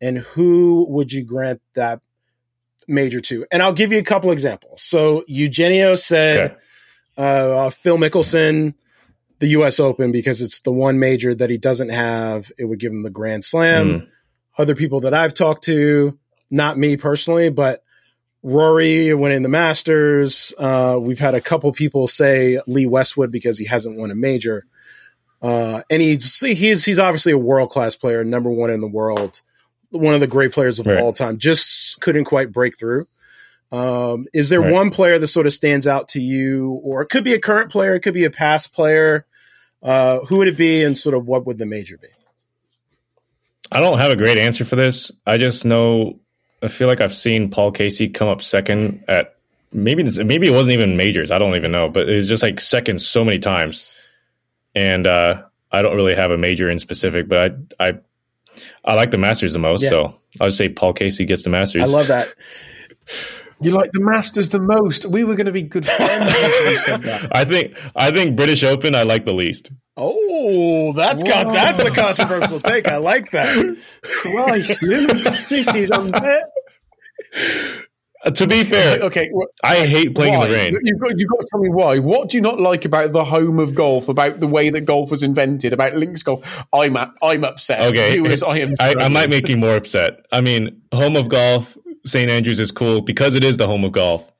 Speaker 4: and who would you grant that major to? And I'll give you a couple examples. So Eugenio said
Speaker 3: Okay.
Speaker 4: uh, Phil Mickelson, the U.S. Open, because it's the one major that he doesn't have. It would give him the Grand Slam.
Speaker 3: Mm.
Speaker 4: Other people that I've talked to, not me personally, but Rory winning the Masters. Uh, we've had a couple people say Lee Westwood because he hasn't won a major. Uh, and he's he's he's obviously a world class player, number one in the world, one of the great players of
Speaker 3: Right.
Speaker 4: all time. Just couldn't quite break through. Um, is there
Speaker 3: Right.
Speaker 4: one player that sort of stands out to you, or it could be a current player, it could be a past player? Uh, who would it be, and sort of what would the major be?
Speaker 3: I don't have a great answer for this. I just know I feel like I've seen Paul Casey come up second at maybe this, maybe it wasn't even majors. I don't even know, but it was just like second so many times. And uh, I don't really have a major in specific, but I I I like the Masters the most,
Speaker 4: Yeah.
Speaker 3: so I'll just say Paul Casey gets the Masters.
Speaker 4: I love that. [laughs]
Speaker 2: you like the Masters the most. We were going to be good [laughs] friends. you said that.
Speaker 3: I think I think British Open I like the least.
Speaker 4: Oh, that's got that's a controversial take. I like that.
Speaker 2: Christ, this is unfair.
Speaker 3: Uh, to be fair,
Speaker 2: Okay, wh-
Speaker 3: I hate playing
Speaker 2: why?
Speaker 3: in the rain.
Speaker 2: You've got, you've got to tell me why. What do you not like about the home of golf, about the way that golf was invented, about links golf? I'm up, I'm upset.
Speaker 3: Okay.
Speaker 2: You as I am.
Speaker 3: I, I might make you more upset. I mean, home of golf, St. Andrews is cool because it is the home of golf.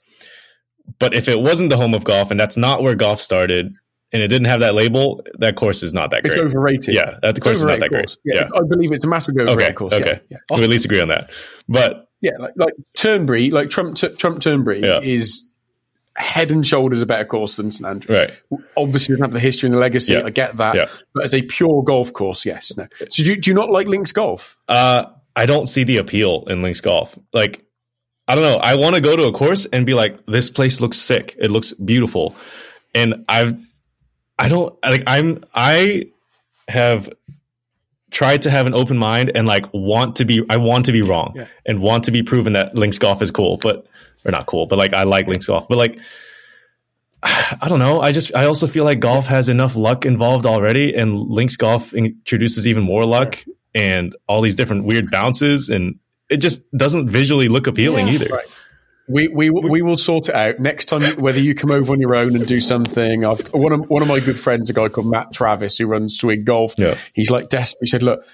Speaker 3: But if it wasn't the home of golf and that's not where golf started, and it didn't have that label, that course is not that great.
Speaker 2: It's overrated.
Speaker 3: Yeah, that
Speaker 2: It's
Speaker 3: course is not that great.
Speaker 2: Yeah,
Speaker 3: Yeah.
Speaker 2: I believe it's a massive overrated
Speaker 3: Okay.
Speaker 2: course.
Speaker 3: Okay.
Speaker 2: Yeah, yeah.
Speaker 3: We at least agree on that. But
Speaker 2: Yeah, like, like Turnberry, like Trump, Trump Turnberry
Speaker 3: Yeah.
Speaker 2: is head and shoulders a better course than St Andrews.
Speaker 3: right.
Speaker 2: Obviously, doesn't have the history and the legacy. I get that,
Speaker 3: Yeah.
Speaker 2: but as a pure golf course, yes. No. So, do you, do you not like links golf?
Speaker 3: Uh, I don't see the appeal in links golf. Like, I don't know. I want to go to a course and be like, this place looks sick. It looks beautiful. And I've, I don't like, I'm, I have tried to have an open mind and like want to be, I want to be wrong
Speaker 4: Yeah.
Speaker 3: and want to be proven that links golf is cool, but, or not cool, but like, I like links golf, but like, [sighs] I don't know. I just, I also feel like golf has enough luck involved already and links golf introduces even more luck and all these different weird bounces and it just doesn't visually look appealing
Speaker 4: Yeah.
Speaker 3: either.
Speaker 2: Right. We, we we will sort it out next time. Whether you come over on your own and do something, I've, one of one of my good friends, a guy called Matt Travis, who runs Swig Golf.
Speaker 3: Yeah.
Speaker 2: He's like desperate. He said, "Look,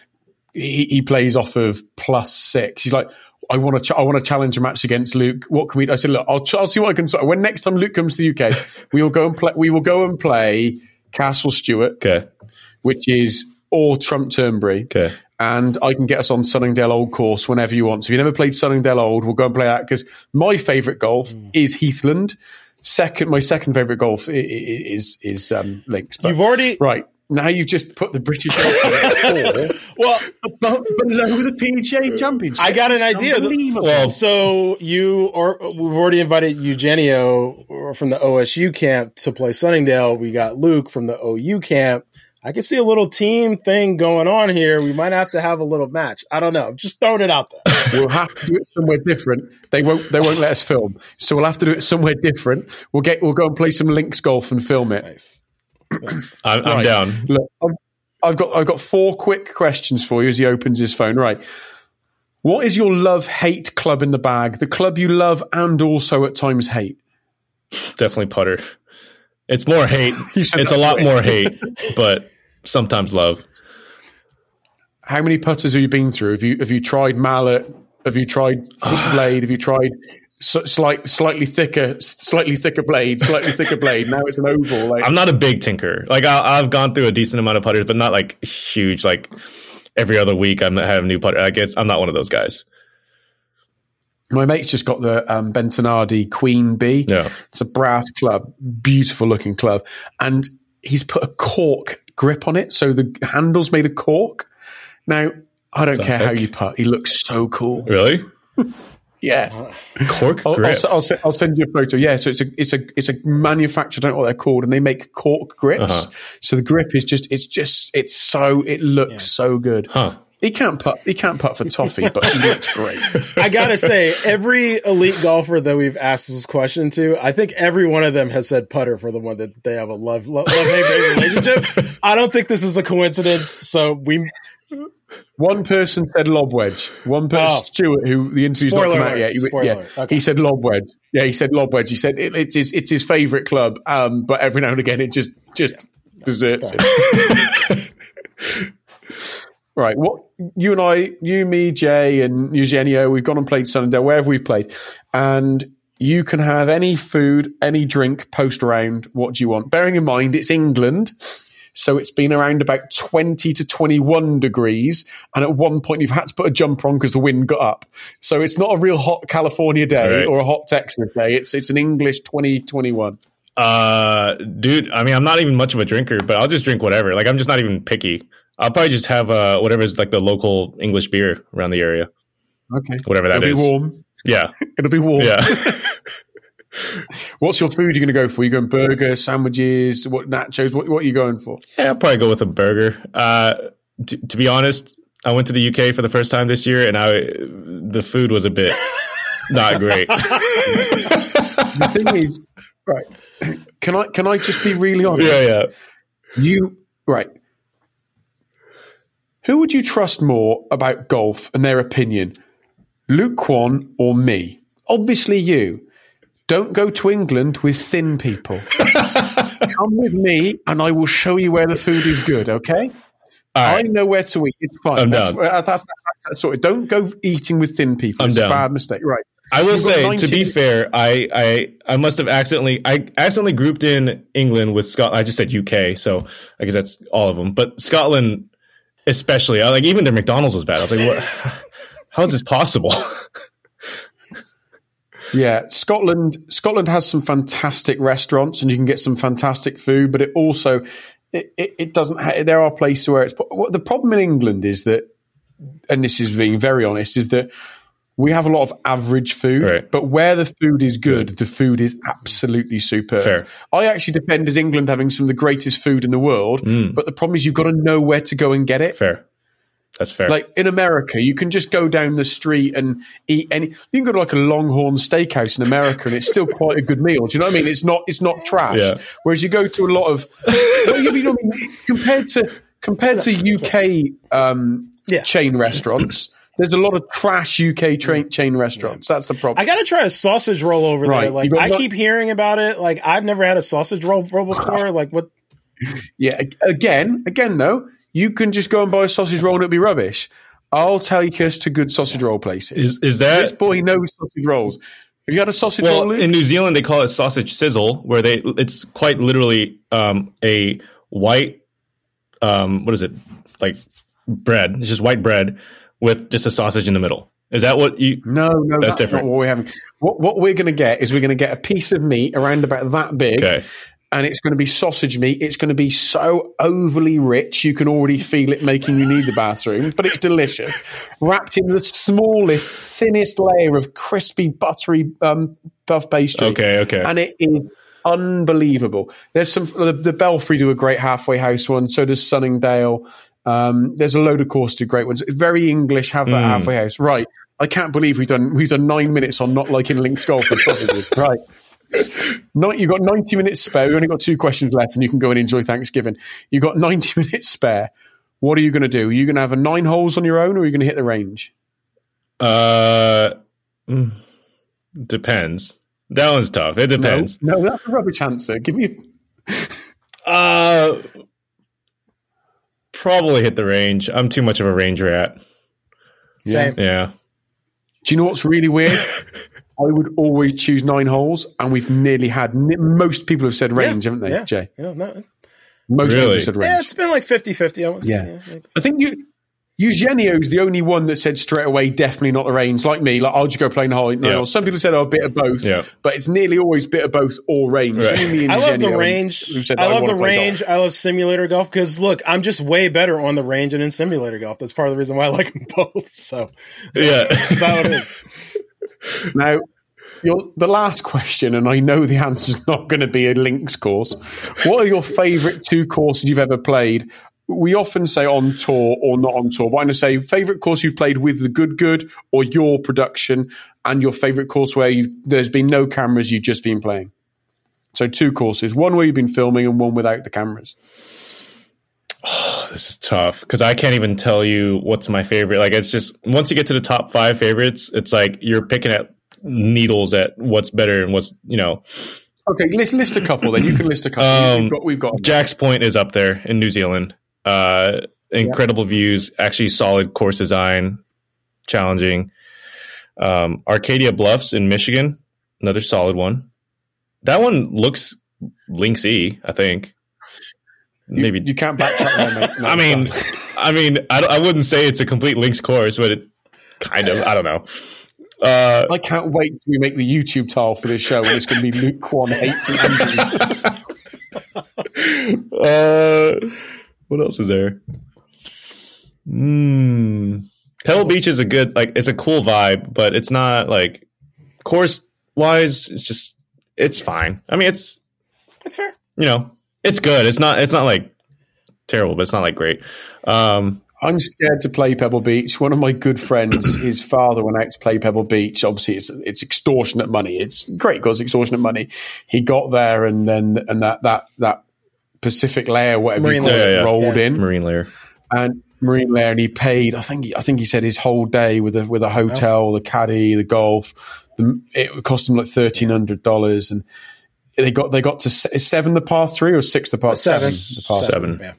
Speaker 2: he, he plays off of plus six. He's like, I want to ch- I want to challenge a match against Luke. What can we?" do? I said, "Look, I'll, ch- I'll see what I can." sort When next time Luke comes to the UK, we will go and play. We will go and play Castle Stuart,
Speaker 3: Okay.
Speaker 2: which is or Trump Turnberry
Speaker 3: Okay.
Speaker 2: And I can get us on Sunningdale Old course whenever you want. So if you never played Sunningdale Old, we'll go and play that because my favourite golf is Heathland. Second, my second favourite golf is is um, Links. But-
Speaker 4: You've already
Speaker 2: right now you've just put the British Open [laughs]
Speaker 4: well.
Speaker 2: above, below the PGA Championship.
Speaker 4: I got an
Speaker 2: It's
Speaker 4: idea.
Speaker 2: Unbelievable.
Speaker 3: Well,
Speaker 4: So you or we've already invited Eugenio from the OSU camp to play Sunningdale. We got Luke from the OU camp. I can see a little team thing going on here. We might have to have a little match. I don't know. I'm just throwing it out there. [laughs]
Speaker 2: we'll have to do it somewhere different. They won't. They won't let us film. So we'll have to do it somewhere different. We'll get. We'll go and play some links golf and film it.
Speaker 4: Nice.
Speaker 3: I'm, I'm
Speaker 2: Right.
Speaker 3: down.
Speaker 2: Look, I've- I've got I've got four quick questions for you as he opens his phone. Right. What is your love hate club in the bag? The club you love and also at times hate.
Speaker 3: Definitely putter. It's more hate. [laughs] It's a lot more [laughs] hate, but sometimes love.
Speaker 2: How many putters have you been through? Have you have you tried mallet? Have you tried foot [sighs] blade? Have you tried s- slight, slightly thicker, slightly thicker blade, slightly thicker blade? Now it's an oval. Like
Speaker 3: I'm not a big tinker. Like I, I've gone through a decent amount of putters, but not like huge. Like every other week, I'm having new putter. I guess I'm not one of those guys.
Speaker 2: My mate's just got the um, Bettinardi Queen Bee.
Speaker 3: Yeah.
Speaker 2: It's a brass club, beautiful looking club, and he's put a cork grip on it, so the handle's made of cork. Now, I don't care how you putt; he looks so cool.
Speaker 3: Really? [laughs]
Speaker 2: Yeah,
Speaker 3: Cork
Speaker 2: I'll, I'll,
Speaker 3: grip.
Speaker 2: s- I'll, I'll send you a photo. Yeah, so it's a it's a it's a manufacturer. I don't know what they're called, and they make cork grips.
Speaker 3: Uh-huh.
Speaker 2: So the grip is just it's just it's so it looks so good.
Speaker 3: Huh.
Speaker 2: He can't putt. He can't putt for toffee, but he looks great.
Speaker 4: I gotta say, every elite golfer that we've asked this question to, I think every one of them has said putter for the one that they have a love love, love hate relationship. [laughs] I don't think this is a coincidence. So we
Speaker 2: One person said lob wedge. One person,
Speaker 4: Oh.
Speaker 2: Stuart, who the interview's
Speaker 4: Spoiler
Speaker 2: not come out yet. He, yeah.
Speaker 4: Okay.
Speaker 2: he said lob wedge. Yeah, he said lob wedge. He said it, it's his it's his favourite club, um, but every now and again it just just deserts it. [laughs] right. What you and I, you, me, Jay, and Eugenio, we've gone and played Sunningdale wherever we've played, and you can have any food, any drink post round. What do you want? Bearing in mind it's England. So it's been around about 20 to 21 degrees. And at one point you've had to put a jumper on because the wind got up. So it's not a real hot California day
Speaker 3: Right.
Speaker 2: or a hot Texas day. It's, it's an English 2021.
Speaker 3: Uh, dude, I mean, I'm not even much of a drinker, but I'll just drink whatever. Like, I'm just not even picky. I'll probably just have uh, is like the local English beer around the area,
Speaker 2: Okay.
Speaker 3: whatever that
Speaker 2: It'll
Speaker 3: is.
Speaker 2: be warm.
Speaker 3: Yeah, [laughs]
Speaker 2: It'll be warm.
Speaker 3: yeah. [laughs]
Speaker 2: What's your food you're going to go for? You going burger, sandwiches, what nachos? What, what are you going for?
Speaker 3: yeah, I'll probably go with a burger. Uh, t- to be honest, I went to the UK for the first time this year, and I the food was a bit [laughs] not great.
Speaker 2: The thing is, right. [clears throat] Can I, can I just be really honest?
Speaker 3: yeah, yeah.
Speaker 2: You right. Who would you trust more about golf and their opinion, Luke Kwon or me? Obviously, you. Don't go to England with thin people. [laughs] Come with me, and I will show you where the food is good. Okay.
Speaker 3: All
Speaker 2: I know where to eat. It's fine.
Speaker 3: I'm
Speaker 2: that's,
Speaker 3: down.
Speaker 2: that's, that's, that's sorted. Don't go eating with thin people.
Speaker 3: I'm
Speaker 2: it's
Speaker 3: down.
Speaker 2: a bad mistake. Right.
Speaker 3: I will say,
Speaker 2: 90
Speaker 3: to be fair, I, I I must have accidentally I accidentally grouped in England with Scotland. I just said UK, so I guess that's all of them. But Scotland, especially, I, like even their McDonald's was bad. I was like, what? [laughs] How is this possible?
Speaker 2: Yeah, Scotland. Scotland has some fantastic restaurants, and you can get some fantastic food. But it also, it, it, it doesn't. Ha- there are places where it's. What the problem in England is that, and this is being very honest, is that we have a lot of average food.
Speaker 3: Right.
Speaker 2: But where the food is good, the food is absolutely superb.
Speaker 3: Fair.
Speaker 2: I actually depend as England having some of the greatest food in the world. But the problem is you've got to know where to go and get it.
Speaker 3: fair, that's fair.
Speaker 2: Like in America, you can just go down the street and eat any. You can go to like a Longhorn Steakhouse in America, and it's still [laughs] quite a good meal. Do you know what I mean? It's not. It's not trash.
Speaker 3: Yeah.
Speaker 2: Whereas you go to a lot of well, you, you know, I mean? compared to compared to UK um,
Speaker 4: Yeah.
Speaker 2: chain restaurants, there's a lot of trash UK tra- chain restaurants. That's the problem.
Speaker 4: I gotta try a sausage roll over
Speaker 2: Right,
Speaker 4: there. Like
Speaker 2: got
Speaker 4: I
Speaker 2: one-
Speaker 4: keep hearing about it. Like I've never had a sausage roll, roll [laughs] before. Like what?
Speaker 2: Yeah, again, again though, you can just go and buy a sausage roll and it'll be rubbish. I'll take us to good sausage roll places.
Speaker 3: is is that this
Speaker 2: boy knows sausage rolls. Have you had a sausage
Speaker 3: well
Speaker 2: roll? Luke?
Speaker 3: in New Zealand they call it sausage sizzle, where they it's quite literally um, a white um, what is it like bread? It's just white bread with just a sausage in the middle. Is that what you?
Speaker 2: No, no, that's,
Speaker 3: different.
Speaker 2: not what we're having. What, what we're going to get is we're going to get a piece of meat around about that big,
Speaker 3: Okay.
Speaker 2: and it's going to be sausage meat. It's going to be so overly rich, you can already feel it making you need the bathroom, but it's delicious. Wrapped in the smallest, thinnest layer of crispy, buttery um, puff pastry.
Speaker 3: Okay, okay.
Speaker 2: And it is unbelievable. There's some, the, the Belfry do a great halfway house one, so does Sunningdale. Um, there's a load of course do great ones. Very English, have that
Speaker 3: Mm.
Speaker 2: halfway house. Right. I can't believe we've done we've done nine minutes on not liking Link's golf and sausages. [laughs] right. Not, you've got 90 minutes spare. We've only got two questions left, and you can go and enjoy Thanksgiving. You've got 90 [laughs] minutes spare. What are you going to do? Are you going to have a nine holes on your own, or are you going to hit the range?
Speaker 3: Uh, mm, depends. That one's tough. It depends.
Speaker 2: No, no, that's a rubbish answer. Give me.
Speaker 3: Uh, probably hit the range. I'm too much of a range rat.
Speaker 4: Same.
Speaker 3: Yeah.
Speaker 2: Do you know what's really weird? [laughs] I would always choose nine holes, and we've nearly had most people have said range, haven't they,
Speaker 4: Yeah.
Speaker 2: Jay?
Speaker 4: Yeah, no,
Speaker 2: Most people
Speaker 3: Really?
Speaker 2: have said range.
Speaker 4: yeah, it's been like 50-50 almost.
Speaker 2: Yeah.
Speaker 4: maybe.
Speaker 2: I think you. Eugenio's the only one that said straight away, definitely not the range. Like me, like I'll just go plain hole. No,
Speaker 3: Yeah.
Speaker 2: no. Some people said, oh, a bit of both,
Speaker 3: Yeah.
Speaker 2: but it's nearly always bit of both or range.
Speaker 3: Right.
Speaker 2: Me and
Speaker 4: I love the range.
Speaker 2: who've
Speaker 4: I love
Speaker 2: wanna
Speaker 4: the
Speaker 2: play
Speaker 4: range. I love simulator golf because look, I'm just way better on the range and in simulator golf. That's part of the reason why I like them both. So
Speaker 3: Yeah. [laughs]
Speaker 4: that's how it is.
Speaker 2: Now, your, the last question, and I know the answer's not going to be a links course. What are your favourite two courses you've ever played? We often say on tour or not on tour, but I'm going to say favourite course you've played with the good good or your production, and your favourite course where you've, there's been no cameras, you've just been playing. So two courses, one where you've been filming and one without the cameras.
Speaker 3: Oh, [sighs] this is tough because I can't even tell you what's my favorite. Like, it's just once you get to the top five favorites, it's like you're picking at needles at what's better and what's, you know,
Speaker 2: Okay, list list a couple then. You can list a couple.
Speaker 3: Um,
Speaker 2: we've got we've got
Speaker 3: Jack's Point is up there in New Zealand. Uh, incredible views, actually solid course design, challenging. Um, Arcadia Bluffs in Michigan, another solid one. That one looks linksy, I think.
Speaker 2: you,
Speaker 3: Maybe
Speaker 2: you can't backtrack there, mate. [laughs] No,
Speaker 3: I mean, I mean, I, I wouldn't say it's a complete links course, but it kind of. I don't know. Uh,
Speaker 2: I can't wait till we make the YouTube tile for this show, and it's going to be Luke Kwon hates and [laughs]
Speaker 3: uh, what else is there? Hmm. Pebble Beach is a good, like, it's a cool vibe, but it's not like course wise. It's just, it's fine. I mean, it's
Speaker 4: That's fair.
Speaker 3: you know, it's good. It's not, it's not like terrible, but it's not like great. Um,
Speaker 2: I'm scared to play Pebble Beach. One of my good friends, [clears throat] his father went out to play Pebble Beach. Obviously, it's it's extortionate money. It's great because it's extortionate money. He got there, and then and that that that Pacific layer, whatever
Speaker 4: Marine
Speaker 2: you call
Speaker 3: layer,
Speaker 2: it,
Speaker 3: yeah, yeah.
Speaker 2: rolled
Speaker 4: Yeah.
Speaker 2: in.
Speaker 3: Marine layer.
Speaker 2: and marine layer, and he paid. I think he, I think he said his whole day with a with a hotel, the caddy, the golf. The, it cost him like thirteen hundred dollars, and they got they got to is seven the par three or six the par
Speaker 4: Seven.
Speaker 2: the par
Speaker 3: Seven.
Speaker 4: Yeah.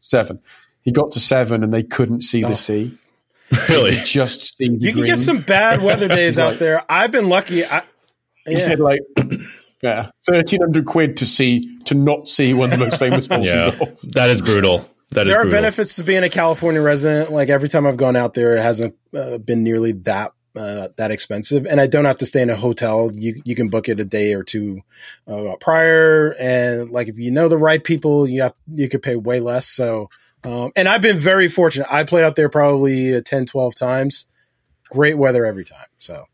Speaker 2: seven. He got to seven, and they couldn't see the oh. sea. [laughs]
Speaker 3: Really?
Speaker 2: You just see the
Speaker 4: You can get some bad weather [laughs] days
Speaker 2: He's
Speaker 4: out
Speaker 2: like-
Speaker 4: there. I've been lucky. I,
Speaker 2: He said like, yeah, thirteen hundred quid to see to not see one of the most famous [laughs] balls
Speaker 3: Yeah,
Speaker 2: in golf.
Speaker 3: that is brutal. That is
Speaker 4: there are
Speaker 3: brutal.
Speaker 4: benefits to being a California resident. Like every time I've gone out there, it hasn't uh, been nearly that uh, that expensive, and I don't have to stay in a hotel. You you can book it a day or two uh, prior, and like if you know the right people, you have you could pay way less. So, um, and I've been very fortunate. I played out there probably uh, 10, 12 times. Great weather every time. So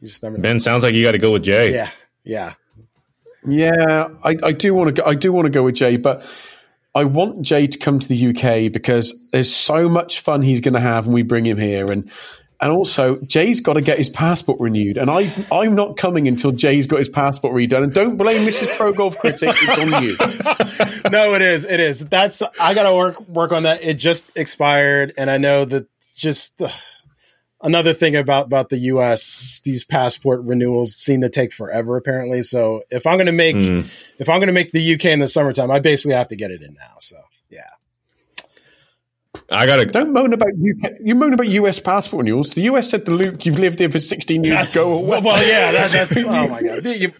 Speaker 4: you just never know.
Speaker 3: Ben, sounds like you got to go with Jay.
Speaker 4: Yeah, yeah.
Speaker 2: Yeah, I, I do want to. go I do want to go with Jay, but I want Jay to come to the UK because there's so much fun he's going to have when we bring him here, and and also Jay's got to get his passport renewed, and I I'm not coming until Jay's got his passport redone. And don't blame Mrs. Pro Golf Critic; it's on you. [laughs]
Speaker 4: no, it is. It is. That's I gotta work work on that. It just expired, and I know that just ugh, another thing about about the U.S. These passport renewals seem to take forever. Apparently, so if I'm gonna make
Speaker 3: Mm.
Speaker 4: if I'm gonna make the U.K. in the summertime, I basically have to get it in now. So yeah,
Speaker 3: I got to.
Speaker 2: Don't moan about UK. You moan about US passport renewals. The US said to Luke, "You've lived here for 16 years. Go away."
Speaker 4: well, well, yeah, that, that's [laughs] oh my god. You-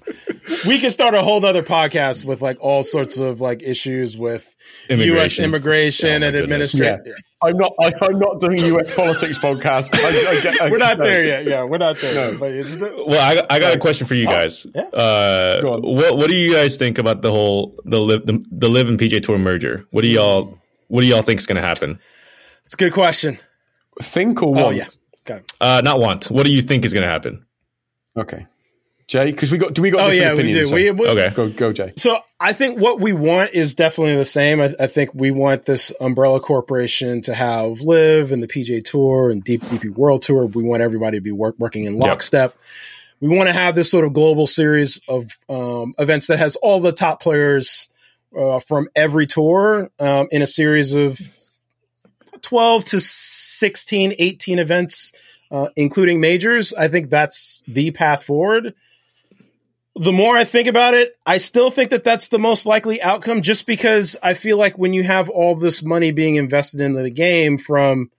Speaker 4: we can start a whole other podcast with like all sorts of like issues with U.S.
Speaker 3: Immigration.
Speaker 4: immigration
Speaker 3: Oh,
Speaker 4: and
Speaker 3: goodness.
Speaker 4: administration.
Speaker 2: I'm not. I, I'm not doing US politics podcast. I, I get, I, [laughs]
Speaker 4: We're not
Speaker 2: no.
Speaker 4: there yet. Yeah, we're not there.
Speaker 2: No.
Speaker 4: Yet, but it's,
Speaker 3: Well, I, I got a question for you guys.
Speaker 4: yeah.
Speaker 3: Uh,
Speaker 2: Go on.
Speaker 3: what What do you guys think about the whole the LIV the, the LIV and PGA Tour merger? What do y'all What do y'all think is going to happen?
Speaker 4: It's a good question.
Speaker 2: Think or want?
Speaker 4: Oh yeah. Okay.
Speaker 3: Uh, not want. What do you think is going to happen?
Speaker 2: Okay, Jay, because we got. Do we got?
Speaker 4: Oh
Speaker 2: different
Speaker 4: yeah, we
Speaker 2: opinions,
Speaker 4: do.
Speaker 2: So-
Speaker 4: we,
Speaker 3: Okay.
Speaker 2: Go, go, Jay.
Speaker 4: So I think what we want is definitely the same. I, I think we want this umbrella corporation to have LIV and the PGA Tour and Deep DP World Tour. We want everybody to be work, working in lockstep. We want to have this sort of global series of um, events that has all the top players uh, from every tour um, in a series of 12 to 16, 18 events, uh, including majors. I think that's the path forward the more I think about it, I still think that that's the most likely outcome just because I feel like when you have all this money being invested into the game from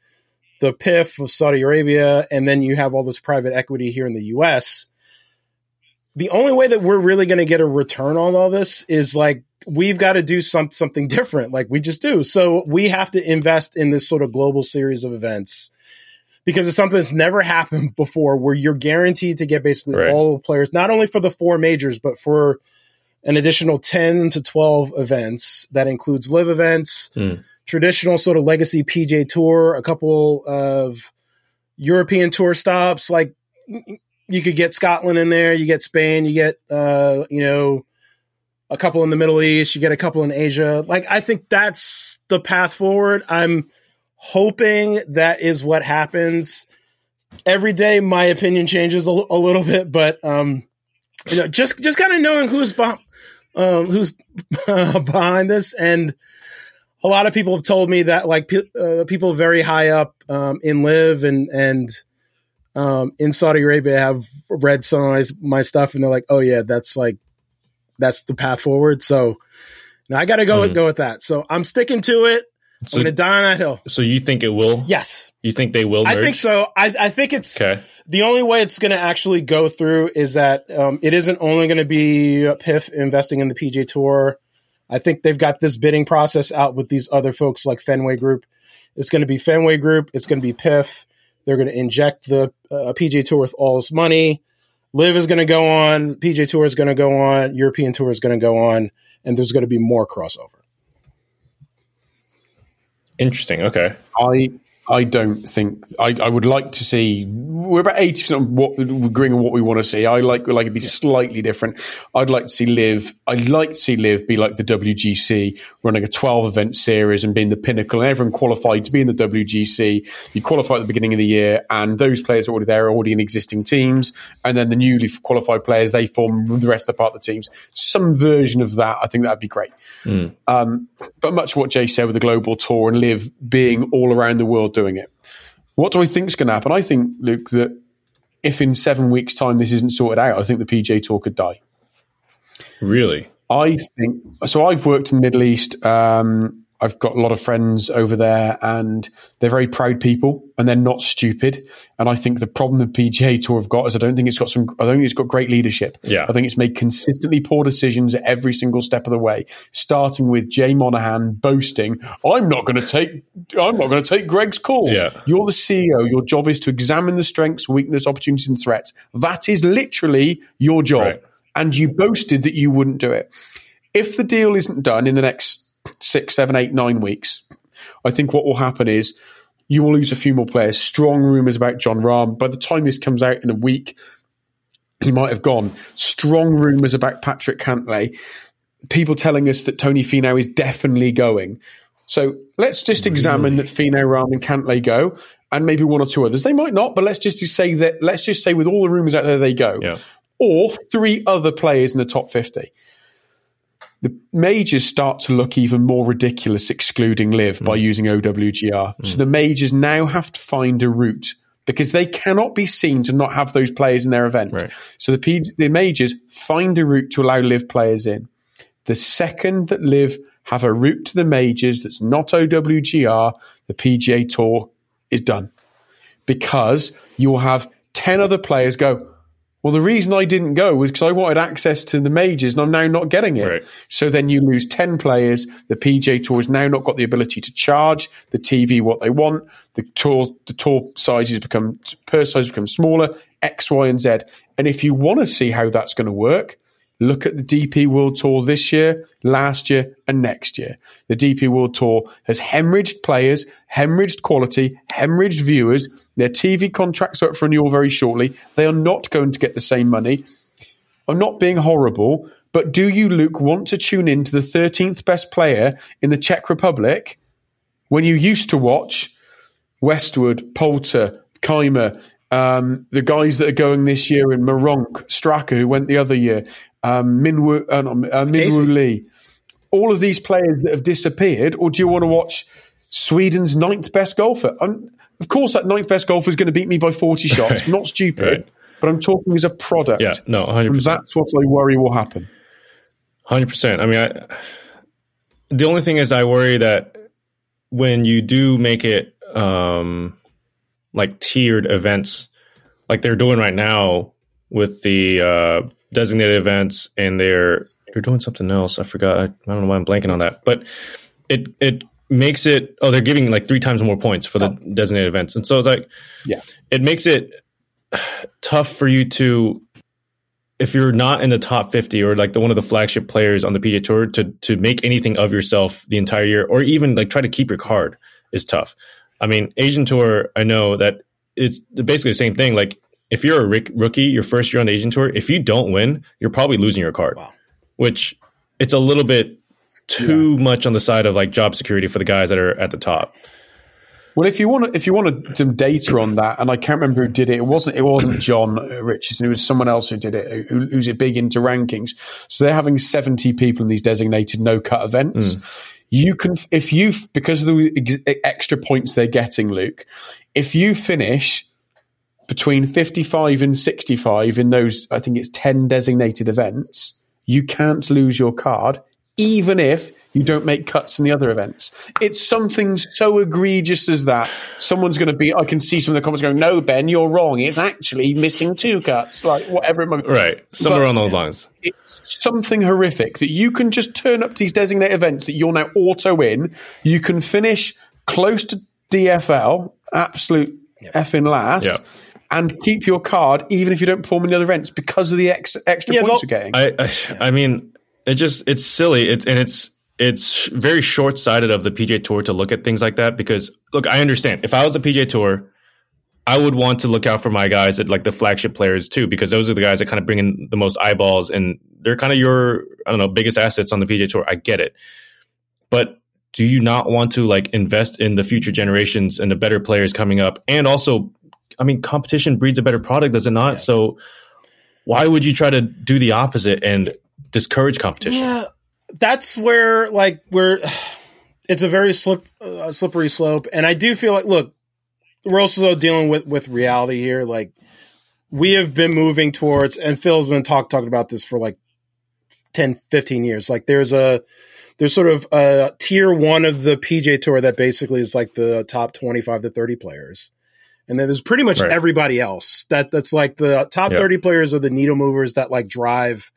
Speaker 4: the PIF of Saudi Arabia and then you have all this private equity here in the US, the only way that we're really going to get a return on all this is like we've got to do some, something different like we just do. So we have to invest in this sort of global series of events because it's something that's never happened before where you're guaranteed to get basically
Speaker 3: Right.
Speaker 4: all the players, not only for the four majors, but for an additional 10 to 12 events that includes LIV events,
Speaker 3: Hmm.
Speaker 4: traditional sort of legacy PGA tour, a couple of European tour stops. Like you could get Scotland in there, you get Spain, you get, uh, you know, a couple in the Middle East, you get a couple in Asia. Like I think that's the path forward. I'm hoping that is what happens. Every day, my opinion changes a, a little bit, but um, you know, just just kind of knowing who's behind, um, who's [laughs] behind this, and a lot of people have told me that like pe- uh, people very high up um, in LIV and and um, in Saudi Arabia have read some of my, my stuff, and they're like, oh yeah, that's like that's the path forward. So now I got to go
Speaker 3: Mhm.
Speaker 4: go with that. So I'm sticking to it.
Speaker 3: So,
Speaker 4: I'm going to die on that hill.
Speaker 3: so you think it will?
Speaker 4: Yes,
Speaker 3: You think they will?
Speaker 4: I think so. I, I think it's
Speaker 3: Okay.
Speaker 4: the only way it's going to actually go through is that um, it isn't only going to be PIF investing in the PGA Tour. I think they've got this bidding process out with these other folks like Fenway Group. It's going to be Fenway Group. It's going to be PIF. They're going to inject the uh, PGA Tour with all this money. LIV is going to go on. PGA Tour is going to go on. European Tour is going to go on, and there's going to be more crossover.
Speaker 3: Interesting. Okay.
Speaker 2: I I don't think I, I would like to see. We're about eighty percent what agreeing on what we want to see. I like like it to be slightly different. I'd like to see LIV. I'd like to see LIV be like the WGC, running a twelve event series and being the pinnacle. And everyone qualified to be in the WGC. You qualify at the beginning of the year, and those players are already there, are already in existing teams, and then the newly qualified players they form the rest of the part of the teams. Some version of that, I think that'd be great. Um, but much what Jay said with the global tour and LIV being all around the world doing it. What do I think is going to happen? I think, Luke, that if in seven weeks' time this isn't sorted out, I think the PGA Tour could die.
Speaker 3: Really?
Speaker 2: I think so. I've worked in the Middle East. Um, I've got a lot of friends over there and they're very proud people and they're not stupid. And I think the problem the PGA Tour have got is I don't think it's got some, I don't think it's got great leadership.
Speaker 3: Yeah.
Speaker 2: I think it's made consistently poor decisions at every single step of the way, starting with Jay Monahan boasting, I'm not going to take, I'm not going to take Greg's call.
Speaker 3: Yeah.
Speaker 2: You're the CEO. Your job is to examine the strengths, weakness, opportunities and threats. That is literally your job.
Speaker 3: Right.
Speaker 2: And you boasted that you wouldn't do it. If the deal isn't done in the next six, seven, eight, nine weeks, I think what will happen is you will lose a few more players. Strong rumors about Jon Rahm. By the time this comes out in a week, he might have gone. Strong rumors about Patrick Cantlay. People telling us that Tony Finau is definitely going. So let's just examine that Finau, Rahm, and Cantlay go, and maybe one or two others. They might not, but let's just say that. Let's just say with all the rumors out there, they go.
Speaker 3: Yeah.
Speaker 2: Or three other players in the top fifty the majors start to look even more ridiculous excluding LIV by
Speaker 3: Mm.
Speaker 2: using OWGR. So the majors now have to find a route because they cannot be seen to not have those players in their event.
Speaker 3: Right.
Speaker 2: So the, P- the majors find a route to allow LIV players in. The second that LIV have a route to the majors that's not OWGR, the PGA Tour is done because you will have 10 other players go, well, the reason I didn't go was because I wanted access to the majors and I'm now not getting it.
Speaker 3: Right.
Speaker 2: So then you lose 10 players. The PGA Tour has now not got the ability to charge the TV what they want. The tour, the tour sizes become, purse size becomes smaller, X, Y, and Z. And if you want to see how that's going to work, look at the DP World Tour this year, last year, and next year. The DP World Tour has hemorrhaged players, hemorrhaged quality, hemorrhaged viewers. Their TV contracts are up for renewal very shortly. They are not going to get the same money. I'm not being horrible, but do you, Luke, want to tune in to the 13th best player in the Czech Republic when you used to watch Westwood, Poulter, Kaymer, um, the guys that are going this year in Meronk, Straka, who went the other year, um, Minwoo, uh, not, uh, Minwoo Lee, all of these players that have disappeared, or do you want to watch Sweden's ninth best golfer? Um, of course, that ninth best golfer is going to beat me by 40 [laughs] shots. Not stupid,
Speaker 3: Right.
Speaker 2: but I'm talking as a product.
Speaker 3: Yeah, no, 100%.
Speaker 2: that's what I worry will happen.
Speaker 3: Hundred percent. I mean, I, the only thing is, I worry that when you do make it um, like tiered events, like they're doing right now with the uh, designated events, and they're they're doing something else. I forgot. I, I don't know why I'm blanking on that, but it it makes it. Oh, they're giving like three times more points for the oh. designated events, and so it's like
Speaker 2: Yeah.
Speaker 3: it makes it tough for you to if you're not in the top 50 or like the one of the flagship players on the PGA Tour to to make anything of yourself the entire year or even like try to keep your card is tough. I mean, Asian Tour, I know that it's basically the same thing. Like if you're a rick- rookie, your first year on the Asian Tour, if you don't win, you're probably losing your card.
Speaker 4: Wow.
Speaker 3: Which it's a little bit too much on the side of like job security for the guys that are at the top.
Speaker 2: Well, if you want, if you wanted some data on that, and I can't remember who did it. It wasn't. It wasn't [clears throat] John Richardson. It was someone else who did it. Who, who's big into rankings. So they're having seventy people in these designated no cut events. Mm. You can, if you, because of the ex- extra points they're getting, Luke. If you finish between fifty-five and sixty-five in those, I think it's ten designated events. You can't lose your card, even if you don't make cuts in the other events. It's something so egregious as that. Someone's going to be, I can see some of the comments going, no, Ben, you're wrong. It's actually missing two cuts, like whatever it might be.
Speaker 3: Right. Somewhere
Speaker 2: But
Speaker 3: on those lines.
Speaker 2: It's something horrific that you can just turn up to these designated events that you're now auto in. You can finish close to DFL, absolute effing last.
Speaker 3: Yeah.
Speaker 2: And keep your card even if you don't perform in the other events because of the ex- extra
Speaker 4: Yeah,
Speaker 2: points
Speaker 4: they'll-
Speaker 2: you're getting.
Speaker 3: I, I I mean, it just it's silly. It, and it's it's very short sighted of the PGA Tour to look at things like that because look, I understand. If I was the PGA Tour, I would want to look out for my guys at like the flagship players too because those are the guys that kind of bring in the most eyeballs and they're kind of your I don't know biggest assets on the PGA Tour. I get it, but do you not want to like invest in the future generations and the better players coming up and also I mean competition breeds a better product does it not so why would you try to do the opposite and discourage competition
Speaker 4: Yeah, that's where like where [sighs] it's a very slip uh, slippery slope, and I do feel like look, we're also dealing with with reality here. Like we have been moving towards, and Phil's been talk talking about this for like 10, 15 years. Like there's a there's sort of a tier one of the PGA Tour that basically is like the top 25 to 30 players. And then there's pretty much
Speaker 3: Right.
Speaker 4: everybody else that that's like the top
Speaker 3: Yep.
Speaker 4: 30 players are the needle movers that like drive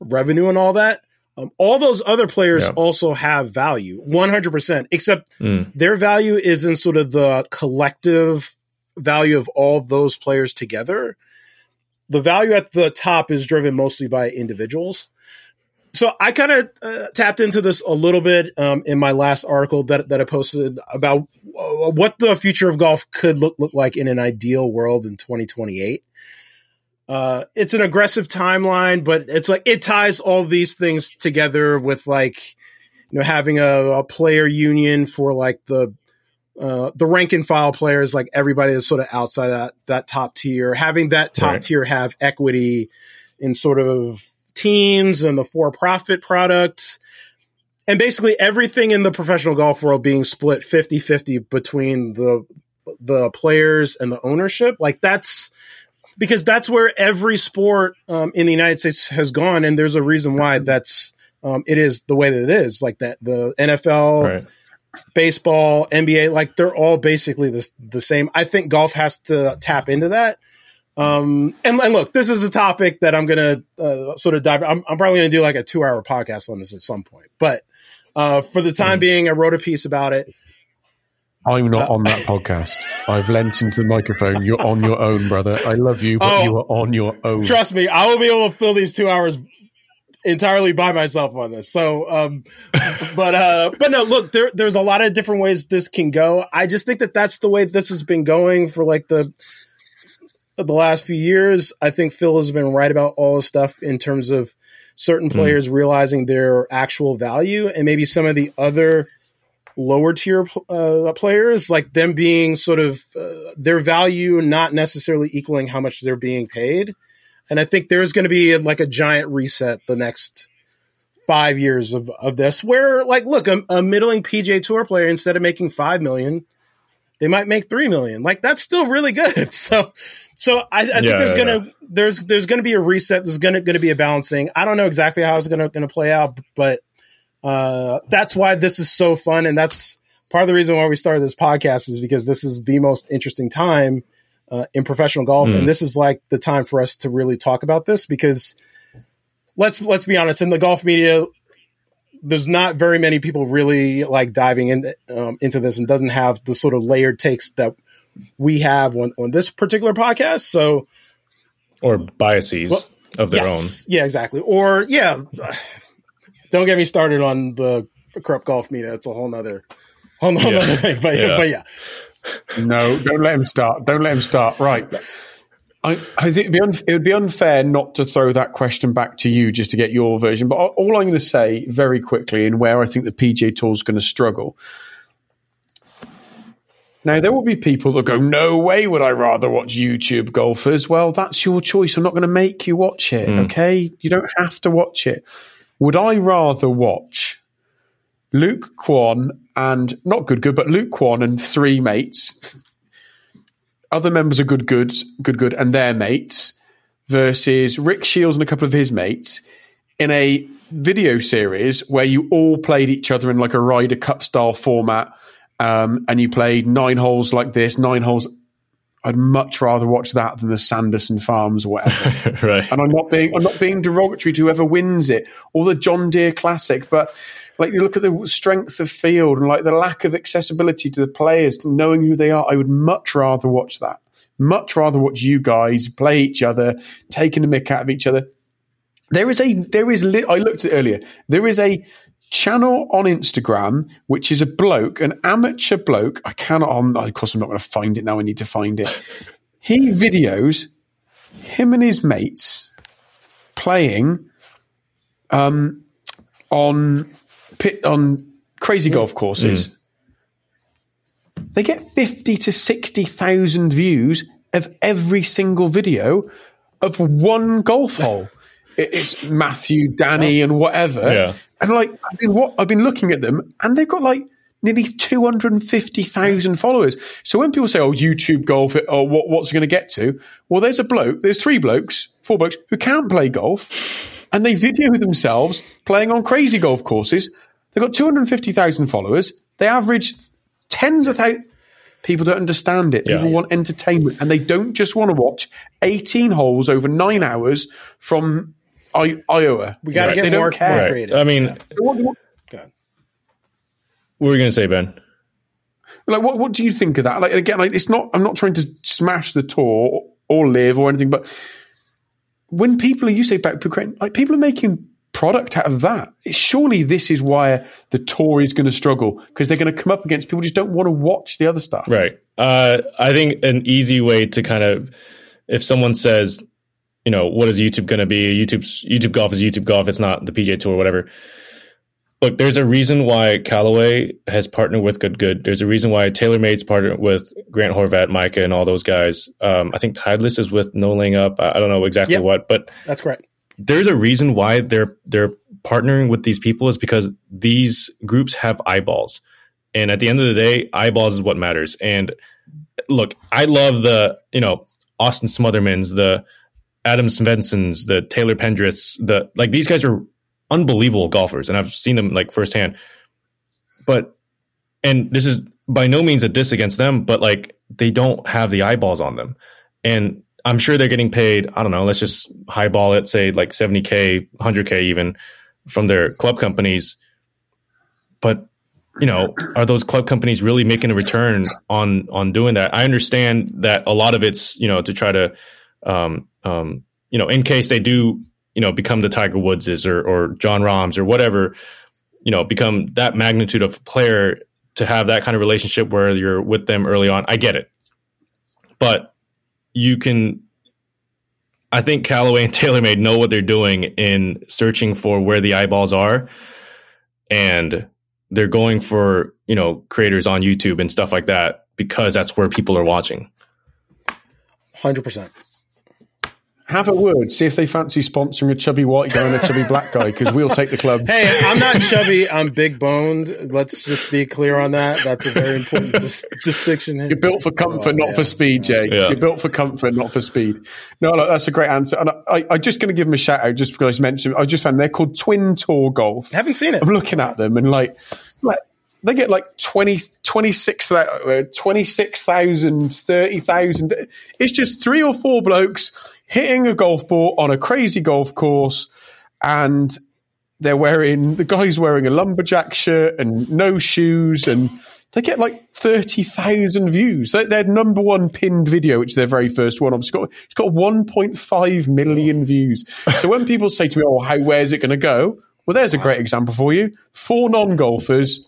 Speaker 4: revenue and all that. Um, all those other players
Speaker 3: Yep.
Speaker 4: also have value, 100%, except
Speaker 3: Mm.
Speaker 4: their value is in sort of the collective value of all those players together. The value at the top is driven mostly by individuals. So I kind of uh, tapped into this a little bit um, in my last article that, that I posted about what the future of golf could look, look like in an ideal world in 2028. Uh, it's an aggressive timeline, but it's like it ties all these things together with like, you know, having a, a player union for like the uh, the rank and file players, like everybody that's sort of outside that that top tier, having that top
Speaker 3: Right.
Speaker 4: tier have equity in sort of teams and the for profit products. And basically everything in the professional golf world being split 50-50 between the the players and the ownership. Like that's because that's where every sport um, in the United States has gone, and there's a reason why that's um, it is the way that it is. Like that, the NFL,
Speaker 3: Right.
Speaker 4: baseball, NBA, like they're all basically the the same. I think golf has to tap into that. Um, and, and look, this is a topic that I'm gonna uh, sort of dive. I'm, I'm probably gonna do like a two hour podcast on this at some point, but uh, for the time being, I wrote a piece about it.
Speaker 2: I'm not on that podcast. I've lent into the microphone. You're on your own, brother. I love you, but
Speaker 4: Oh.
Speaker 2: you are on your own.
Speaker 4: Trust me, I will be able to fill these two hours entirely by myself on this. So, um, but uh, but no, look, there there's a lot of different ways this can go. I just think that that's the way this has been going for like the the last few years. I think Phil has been right about all the stuff in terms of certain players realizing their actual value, and maybe some of the other lower tier uh, players, like them being sort of uh, their value not necessarily equaling how much they're being paid. And I think there's going to be like a giant reset the next five years of, of this, where like, look, a, a middling PGA Tour player instead of making five million, they might make three million. Like that's still really good. [laughs] So, so I, I think
Speaker 3: Yeah,
Speaker 4: there's
Speaker 3: yeah,
Speaker 4: gonna there's there's gonna be a reset. There's gonna gonna be a balancing. I don't know exactly how it's gonna gonna play out, but uh, that's why this is so fun, and that's part of the reason why we started this podcast is because this is the most interesting time uh, in professional golf,
Speaker 3: Mm.
Speaker 4: and this is like the time for us to really talk about this because let's let's be honest, in the golf media, there's not very many people really like diving in, um, into this and doesn't have the sort of layered takes that we have on, on this particular podcast. So
Speaker 3: Or biases
Speaker 4: Well,
Speaker 3: of their
Speaker 4: yes, yeah, exactly. Or yeah, don't get me started on the corrupt golf media. It's a whole nother whole nother
Speaker 3: Yeah. [laughs]
Speaker 4: thing. But
Speaker 3: Yeah.
Speaker 4: but yeah,
Speaker 2: No, don't let him start. Don't let him start. Right. I, I think it'd be unf- it would be unfair not to throw that question back to you just to get your version. But all all I'm going to say very quickly, and where I think the PGA Tour is going to struggle. Now there will be people that go, "No way would I rather watch YouTube golfers." Well, that's your choice. I'm not going to make you watch it. Hmm. Okay, you don't have to watch it. Would I rather watch Luke Kwon and not good good, but Luke Kwon and three mates, other members of Good Good, Good Good, and their mates versus Rick Shields and a couple of his mates in a video series where you all played each other in like a Ryder Cup style format, um, and you played nine holes like this, nine holes. I'd much rather watch that than the Sanderson Farms or whatever. [laughs]
Speaker 3: right.
Speaker 2: and I'm not being I'm not being derogatory to whoever wins it or the John Deere Classic, but like you look at the strength of field and like the lack of accessibility to the players, knowing who they are. I would much rather watch that. Much rather watch you guys play each other, taking the mick out of each other. There is a there is li- I looked at it earlier. There is a channel on Instagram which is a bloke, an amateur bloke. I cannot. Um, of course, I'm not going to find it now. I need to find it. He videos him and his mates playing um, on pit on crazy golf courses. They get fifty to sixty thousand views of every single video of one golf hole. It- It's Matthew, Danny, oh. and whatever.
Speaker 3: Yeah.
Speaker 2: And like I've been what I've been looking at them, and they've got like nearly two hundred and fifty thousand followers. So when people say, "Oh, YouTube golf," or oh, what, what's it going to get to? Well, there's a bloke, there's three blokes, four blokes who can't play golf, and they video themselves playing on crazy golf courses. They've got 250,000 followers. They average tens of thousands. People don't understand it. People
Speaker 3: Yeah.
Speaker 2: want entertainment, and they don't just want to watch 18 holes over nine hours from I- Iowa.
Speaker 4: We got to
Speaker 3: Right.
Speaker 2: They
Speaker 4: get
Speaker 2: don't
Speaker 4: more,
Speaker 2: care.
Speaker 4: more
Speaker 3: Right.
Speaker 4: creative.
Speaker 3: I mean,
Speaker 4: Yeah.
Speaker 2: What- what-
Speaker 3: what were you going to say, Ben?
Speaker 2: like what what do you think of that like again like it's not i'm not trying to smash the tour or LIV or anything but when people are you say back Ukraine, like people are making product out of that surely this is why the tour is going to struggle because they're going to come up against people who just don't want to watch the other stuff
Speaker 3: Right. Uh, I think an easy way to kind of, if someone says, you know, what is YouTube going to be? YouTube's YouTube golf is YouTube golf. It's not the PGA Tour, whatever. Look, there's a reason why Callaway has partnered with Good Good. There's a reason why TaylorMade's partnered with Grant Horvat, Micah, and all those guys. Um, I think Titleist is with No Laying Up. I I don't know exactly
Speaker 4: Yep.
Speaker 3: what, but
Speaker 4: That's correct.
Speaker 3: there's a reason why they're they're partnering with these people is because these groups have eyeballs. And at the end of the day, eyeballs is what matters. And look, I love the, you know, Austin Smothermans, the Adam Svenssons, the Taylor Pendriths, the like these guys are unbelievable golfers and I've seen them like firsthand. But and this is by no means a diss against them, but like they don't have the eyeballs on them. And I'm sure they're getting paid, I don't know, let's just highball it, say like 70K, 100K even from their club companies. But, you know, are those club companies really making a return on, on doing that? I understand that a lot of it's, you know, to try to, um, um, you know, in case they do, you know, become the Tiger Woodses or, or Jon Rahms or whatever, you know, become that magnitude of player to have that kind of relationship where you're with them early on. I get it. But you can I think Callaway and TaylorMade know what they're doing in searching for where the eyeballs are and they're going for, you know, creators on YouTube and stuff like that because that's where people are watching.
Speaker 4: Hundred percent.
Speaker 2: Have a word see if they fancy sponsoring a chubby white guy and a chubby black guy because we'll take the club
Speaker 4: Hey, I'm not chubby. I'm big boned. Let's just be clear on that. That's a very important dis- distinction. here.
Speaker 2: You're built for comfort, not
Speaker 4: yeah.
Speaker 2: for speed, Jay.
Speaker 3: Yeah.
Speaker 2: You're built for comfort, not for speed. No, look, that's a great answer. And I, I'm just going to give them a shout out just because I mentioned. I just found they're called Twin Tour Golf.
Speaker 4: Haven't seen it.
Speaker 2: I'm looking at them and like, like they get like 20, 26, uh, 26,000, 30,000. It's just three or four blokes hitting a golf ball on a crazy golf course and they're wearing, the guy's wearing a lumberjack shirt and no shoes and they get like 30,000 views. They, their number one pinned video, which is their very first one, obviously got, it's got 1.5 million views. So when people say to me, oh, how, where's it going to go? Well, there's a great example for you. Four non-golfers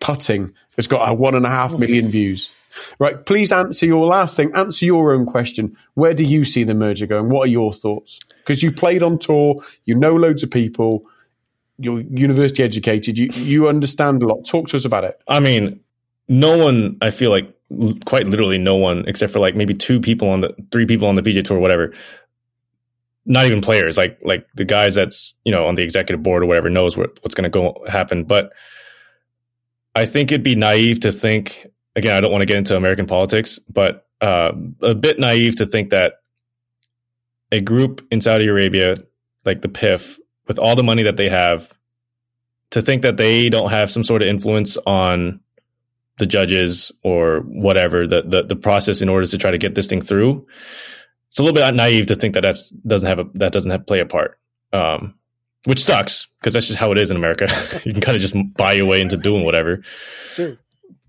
Speaker 2: putting has got a one and a half million views. Right. Please answer your last thing. Answer your own question. Where do you see the merger going? What are your thoughts? Because you played on tour, you know loads of people, you're university educated, you, you understand a lot. Talk to us about it.
Speaker 3: I mean, no one, I feel like l- quite literally no one, except for like maybe two people on the, three people on the PGA Tour, whatever. Not even players, like like the guys that's you know on the executive board or whatever knows what, what's going to go happen. But I think it'd be naive to think. Again, I don't want to get into American politics, but uh, a bit naive to think that a group in Saudi Arabia, like the PIF, with all the money that they have, to think that they don't have some sort of influence on the judges or whatever the, the the process in order to try to get this thing through. It's a little bit naive to think that that's doesn't have a that doesn't have play a part, um, which sucks because that's just how it is in America. [laughs] you can kind of just buy your way into doing whatever.
Speaker 4: It's true.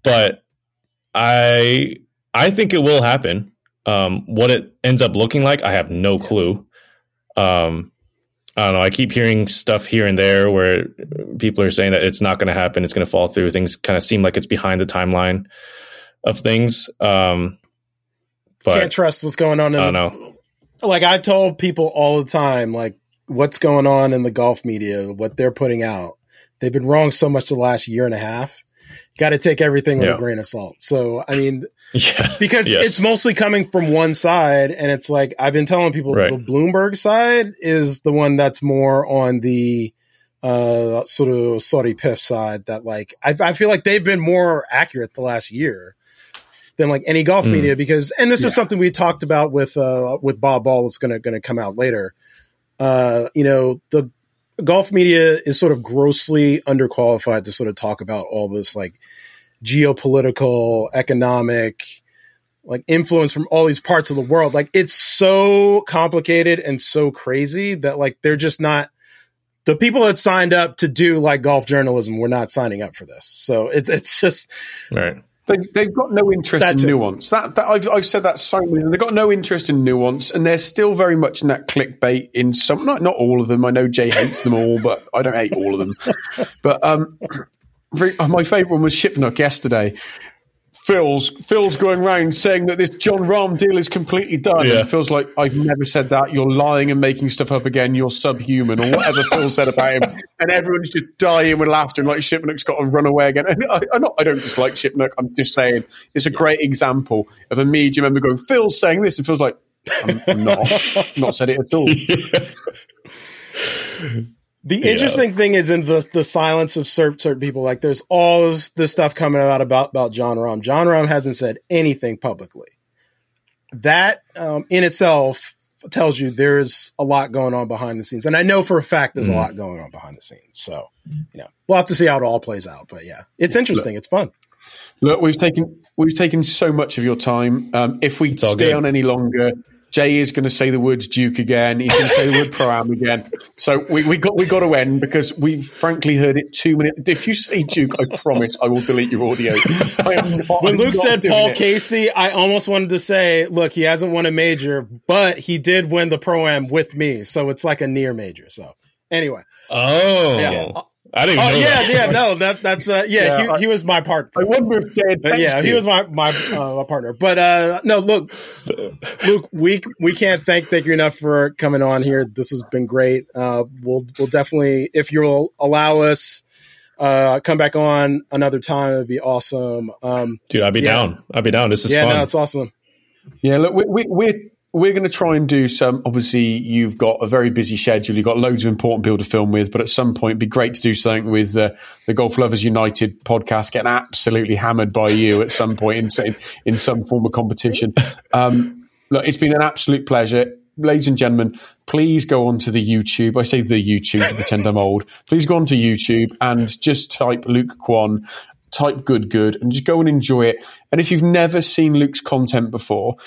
Speaker 3: But I I think it will happen. Um, what it ends up looking like, I have no clue. Um, I don't know. I keep hearing stuff here and there where people are saying that it's not going to happen. It's going to fall through. Things kind of seem like it's behind the timeline of things. Um, but
Speaker 4: Can't trust what's going on. In
Speaker 3: I don't
Speaker 4: the,
Speaker 3: know.
Speaker 4: Like I've told people all the time, like what's going on in the golf media, what they're putting out. They've been wrong so much the last year and a half. Got to take everything with
Speaker 3: Yeah.
Speaker 4: a grain of salt. So I mean,
Speaker 3: Yeah, [laughs]
Speaker 4: because
Speaker 3: Yes.
Speaker 4: it's mostly coming from one side and it's like i've been telling people
Speaker 3: Right.
Speaker 4: the bloomberg side is the one that's more on the uh sort of saudi PIF side that like I, I feel like they've been more accurate the last year than like any golf
Speaker 3: Mm.
Speaker 4: media because and this is something we talked about with uh with bob ball that's gonna gonna come out later uh you know the golf media is sort of grossly underqualified to sort of talk about all this like geopolitical, economic, like influence from all these parts of the world. Like it's so complicated and so crazy that like they're just not the people that signed up to do like golf journalism were not signing up for this. So it's it's just
Speaker 3: right.
Speaker 2: They've, they've got no interest
Speaker 4: That's
Speaker 2: in
Speaker 4: it.
Speaker 2: nuance. That, that I've, I've said that so many. They've got no interest in nuance, and they're still very much in that clickbait. In some, not not all of them. I know Jay hates them all, but I don't hate all of them. [laughs] But um, [clears throat] very, my favourite one was Shipnuck yesterday. Phil's Phil's going around saying that this Jon Rahm deal is completely done.
Speaker 3: Yeah.
Speaker 2: And Phil's like, I've never said that. You're lying and making stuff up again. You're subhuman, or whatever [laughs] Phil said about him. And everyone's just dying with laughter. And like Shipnuck's got to run away again. And I, I'm not, I don't dislike Shipnuck. I'm just saying it's a great example of a media member going, Phil's saying this, and Phil's like, I'm, I'm not, [laughs] not said it at all.
Speaker 4: The interesting thing is in the the silence of certain, certain people. Like there's all this, this stuff coming out about about Jon Rahm. Jon Rahm hasn't said anything publicly. That um, in itself tells you there's a lot going on behind the scenes, and I know for a fact there's a lot going on behind the scenes. So you know we'll have to see how it all plays out. But yeah, it's interesting. It's fun.
Speaker 2: Look, we've taken we've taken so much of your time. Um, if we stay
Speaker 3: good.
Speaker 2: on any longer, Jay is going to say the words Duke again. He's going to say the word Pro Am again. So we, we got we got to end because we've frankly heard it too many. If you say Duke, I promise I will delete your audio. Not,
Speaker 4: When
Speaker 2: I'm
Speaker 4: Luke said Paul
Speaker 2: it.
Speaker 4: Casey, I almost wanted to say, look, he hasn't won a major, but he did win the pro am with me, so it's like a near major. So anyway,
Speaker 3: Oh,
Speaker 4: Yeah.
Speaker 3: I didn't
Speaker 4: oh
Speaker 3: know
Speaker 4: yeah,
Speaker 3: that.
Speaker 4: yeah, no, that that's uh, yeah,
Speaker 2: Yeah,
Speaker 4: he,
Speaker 2: I-
Speaker 4: he was my partner.
Speaker 2: I wonder if Jay had
Speaker 4: But yeah,
Speaker 2: texted
Speaker 4: he was my my, uh, partner. But uh, no, look, Luke, we we can't thank thank you enough for coming on here. This has been great. Uh, we'll we'll definitely, if you'll allow us, uh, come back on another time. It'd be awesome. Um,
Speaker 3: Dude, I'd be
Speaker 4: Yeah.
Speaker 3: down. I'd be down. This is
Speaker 4: yeah,
Speaker 3: fun.
Speaker 4: no, it's awesome.
Speaker 2: Yeah, look, we, we, we're we're going to try and do some. Obviously, you've got a very busy schedule. You've got loads of important people to film with, but at some point, it'd be great to do something with uh, the Golf Lovers United podcast, getting absolutely hammered by you at some point in in, some form of competition. Um, look, it's been an absolute pleasure. Ladies and gentlemen, please go onto the YouTube. I say the YouTube to pretend I'm old. Please go onto YouTube and just type Luke Kwon, type good good, and just go and enjoy it. And if you've never seen Luke's content before,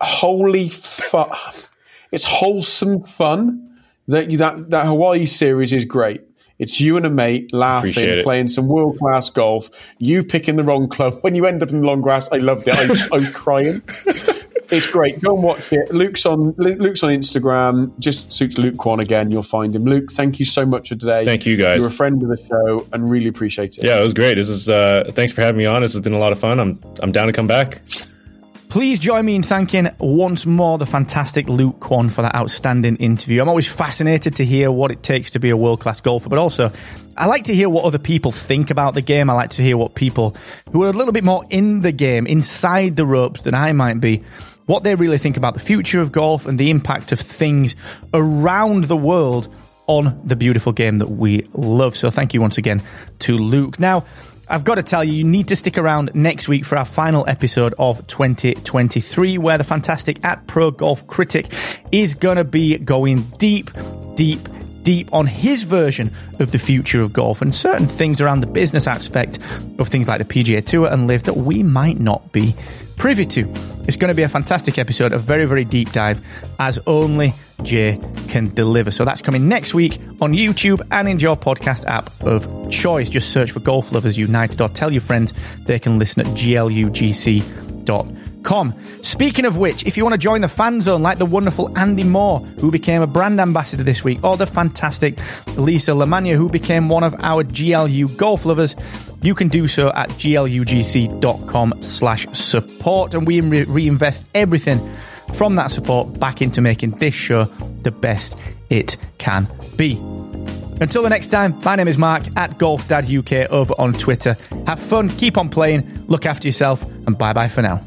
Speaker 2: holy fun. It's wholesome fun. That you, that that Hawaii series is great. It's you and a mate laughing, playing some world class golf. You picking the wrong club when you end up in the long grass. I loved it. I was [laughs] crying. It's great. Go and watch it. Luke's on Luke's on Instagram. Just search Luke Kwon again. You'll find him. Luke, thank you so much for today.
Speaker 3: Thank you, guys.
Speaker 2: You're a friend of the show and really appreciate it.
Speaker 3: yeah, it was great. This is uh, thanks for having me on. This has been a lot of fun. I'm I'm down to come back.
Speaker 1: Please join me in thanking once more the fantastic Luke Kwon for that outstanding interview. I'm always fascinated to hear what it takes to be a world class golfer, but also I like to hear what other people think about the game. I like to hear what people who are a little bit more in the game, inside the ropes than I might be, what they really think about the future of golf and the impact of things around the world on the beautiful game that we love. So thank you once again to Luke. Now, I've got to tell you, you need to stick around next week for our final episode of 2023, where the fantastic at Pro Golf Critic is going to be going deep, deep, deep on his version of the future of golf and certain things around the business aspect of things like the PGA Tour and LIV that we might not be privy to. It's going to be a fantastic episode, a very, very deep dive, as only Jay can deliver. So that's coming next week on YouTube and in your podcast app of choice. Just search for Golf Lovers United or tell your friends they can listen at glugc.com. Speaking of which, if you want to join the fan zone like the wonderful Andy Moore, who became a brand ambassador this week, or the fantastic Lisa Lamagna, who became one of our GLU golf lovers, you can do so at glugc.com slash support. And we re- reinvest everything from that support back into making this show the best it can be. Until the next time, my name is Mark at Golf Dad UK over on Twitter. Have fun, keep on playing, look after yourself, and bye bye for now.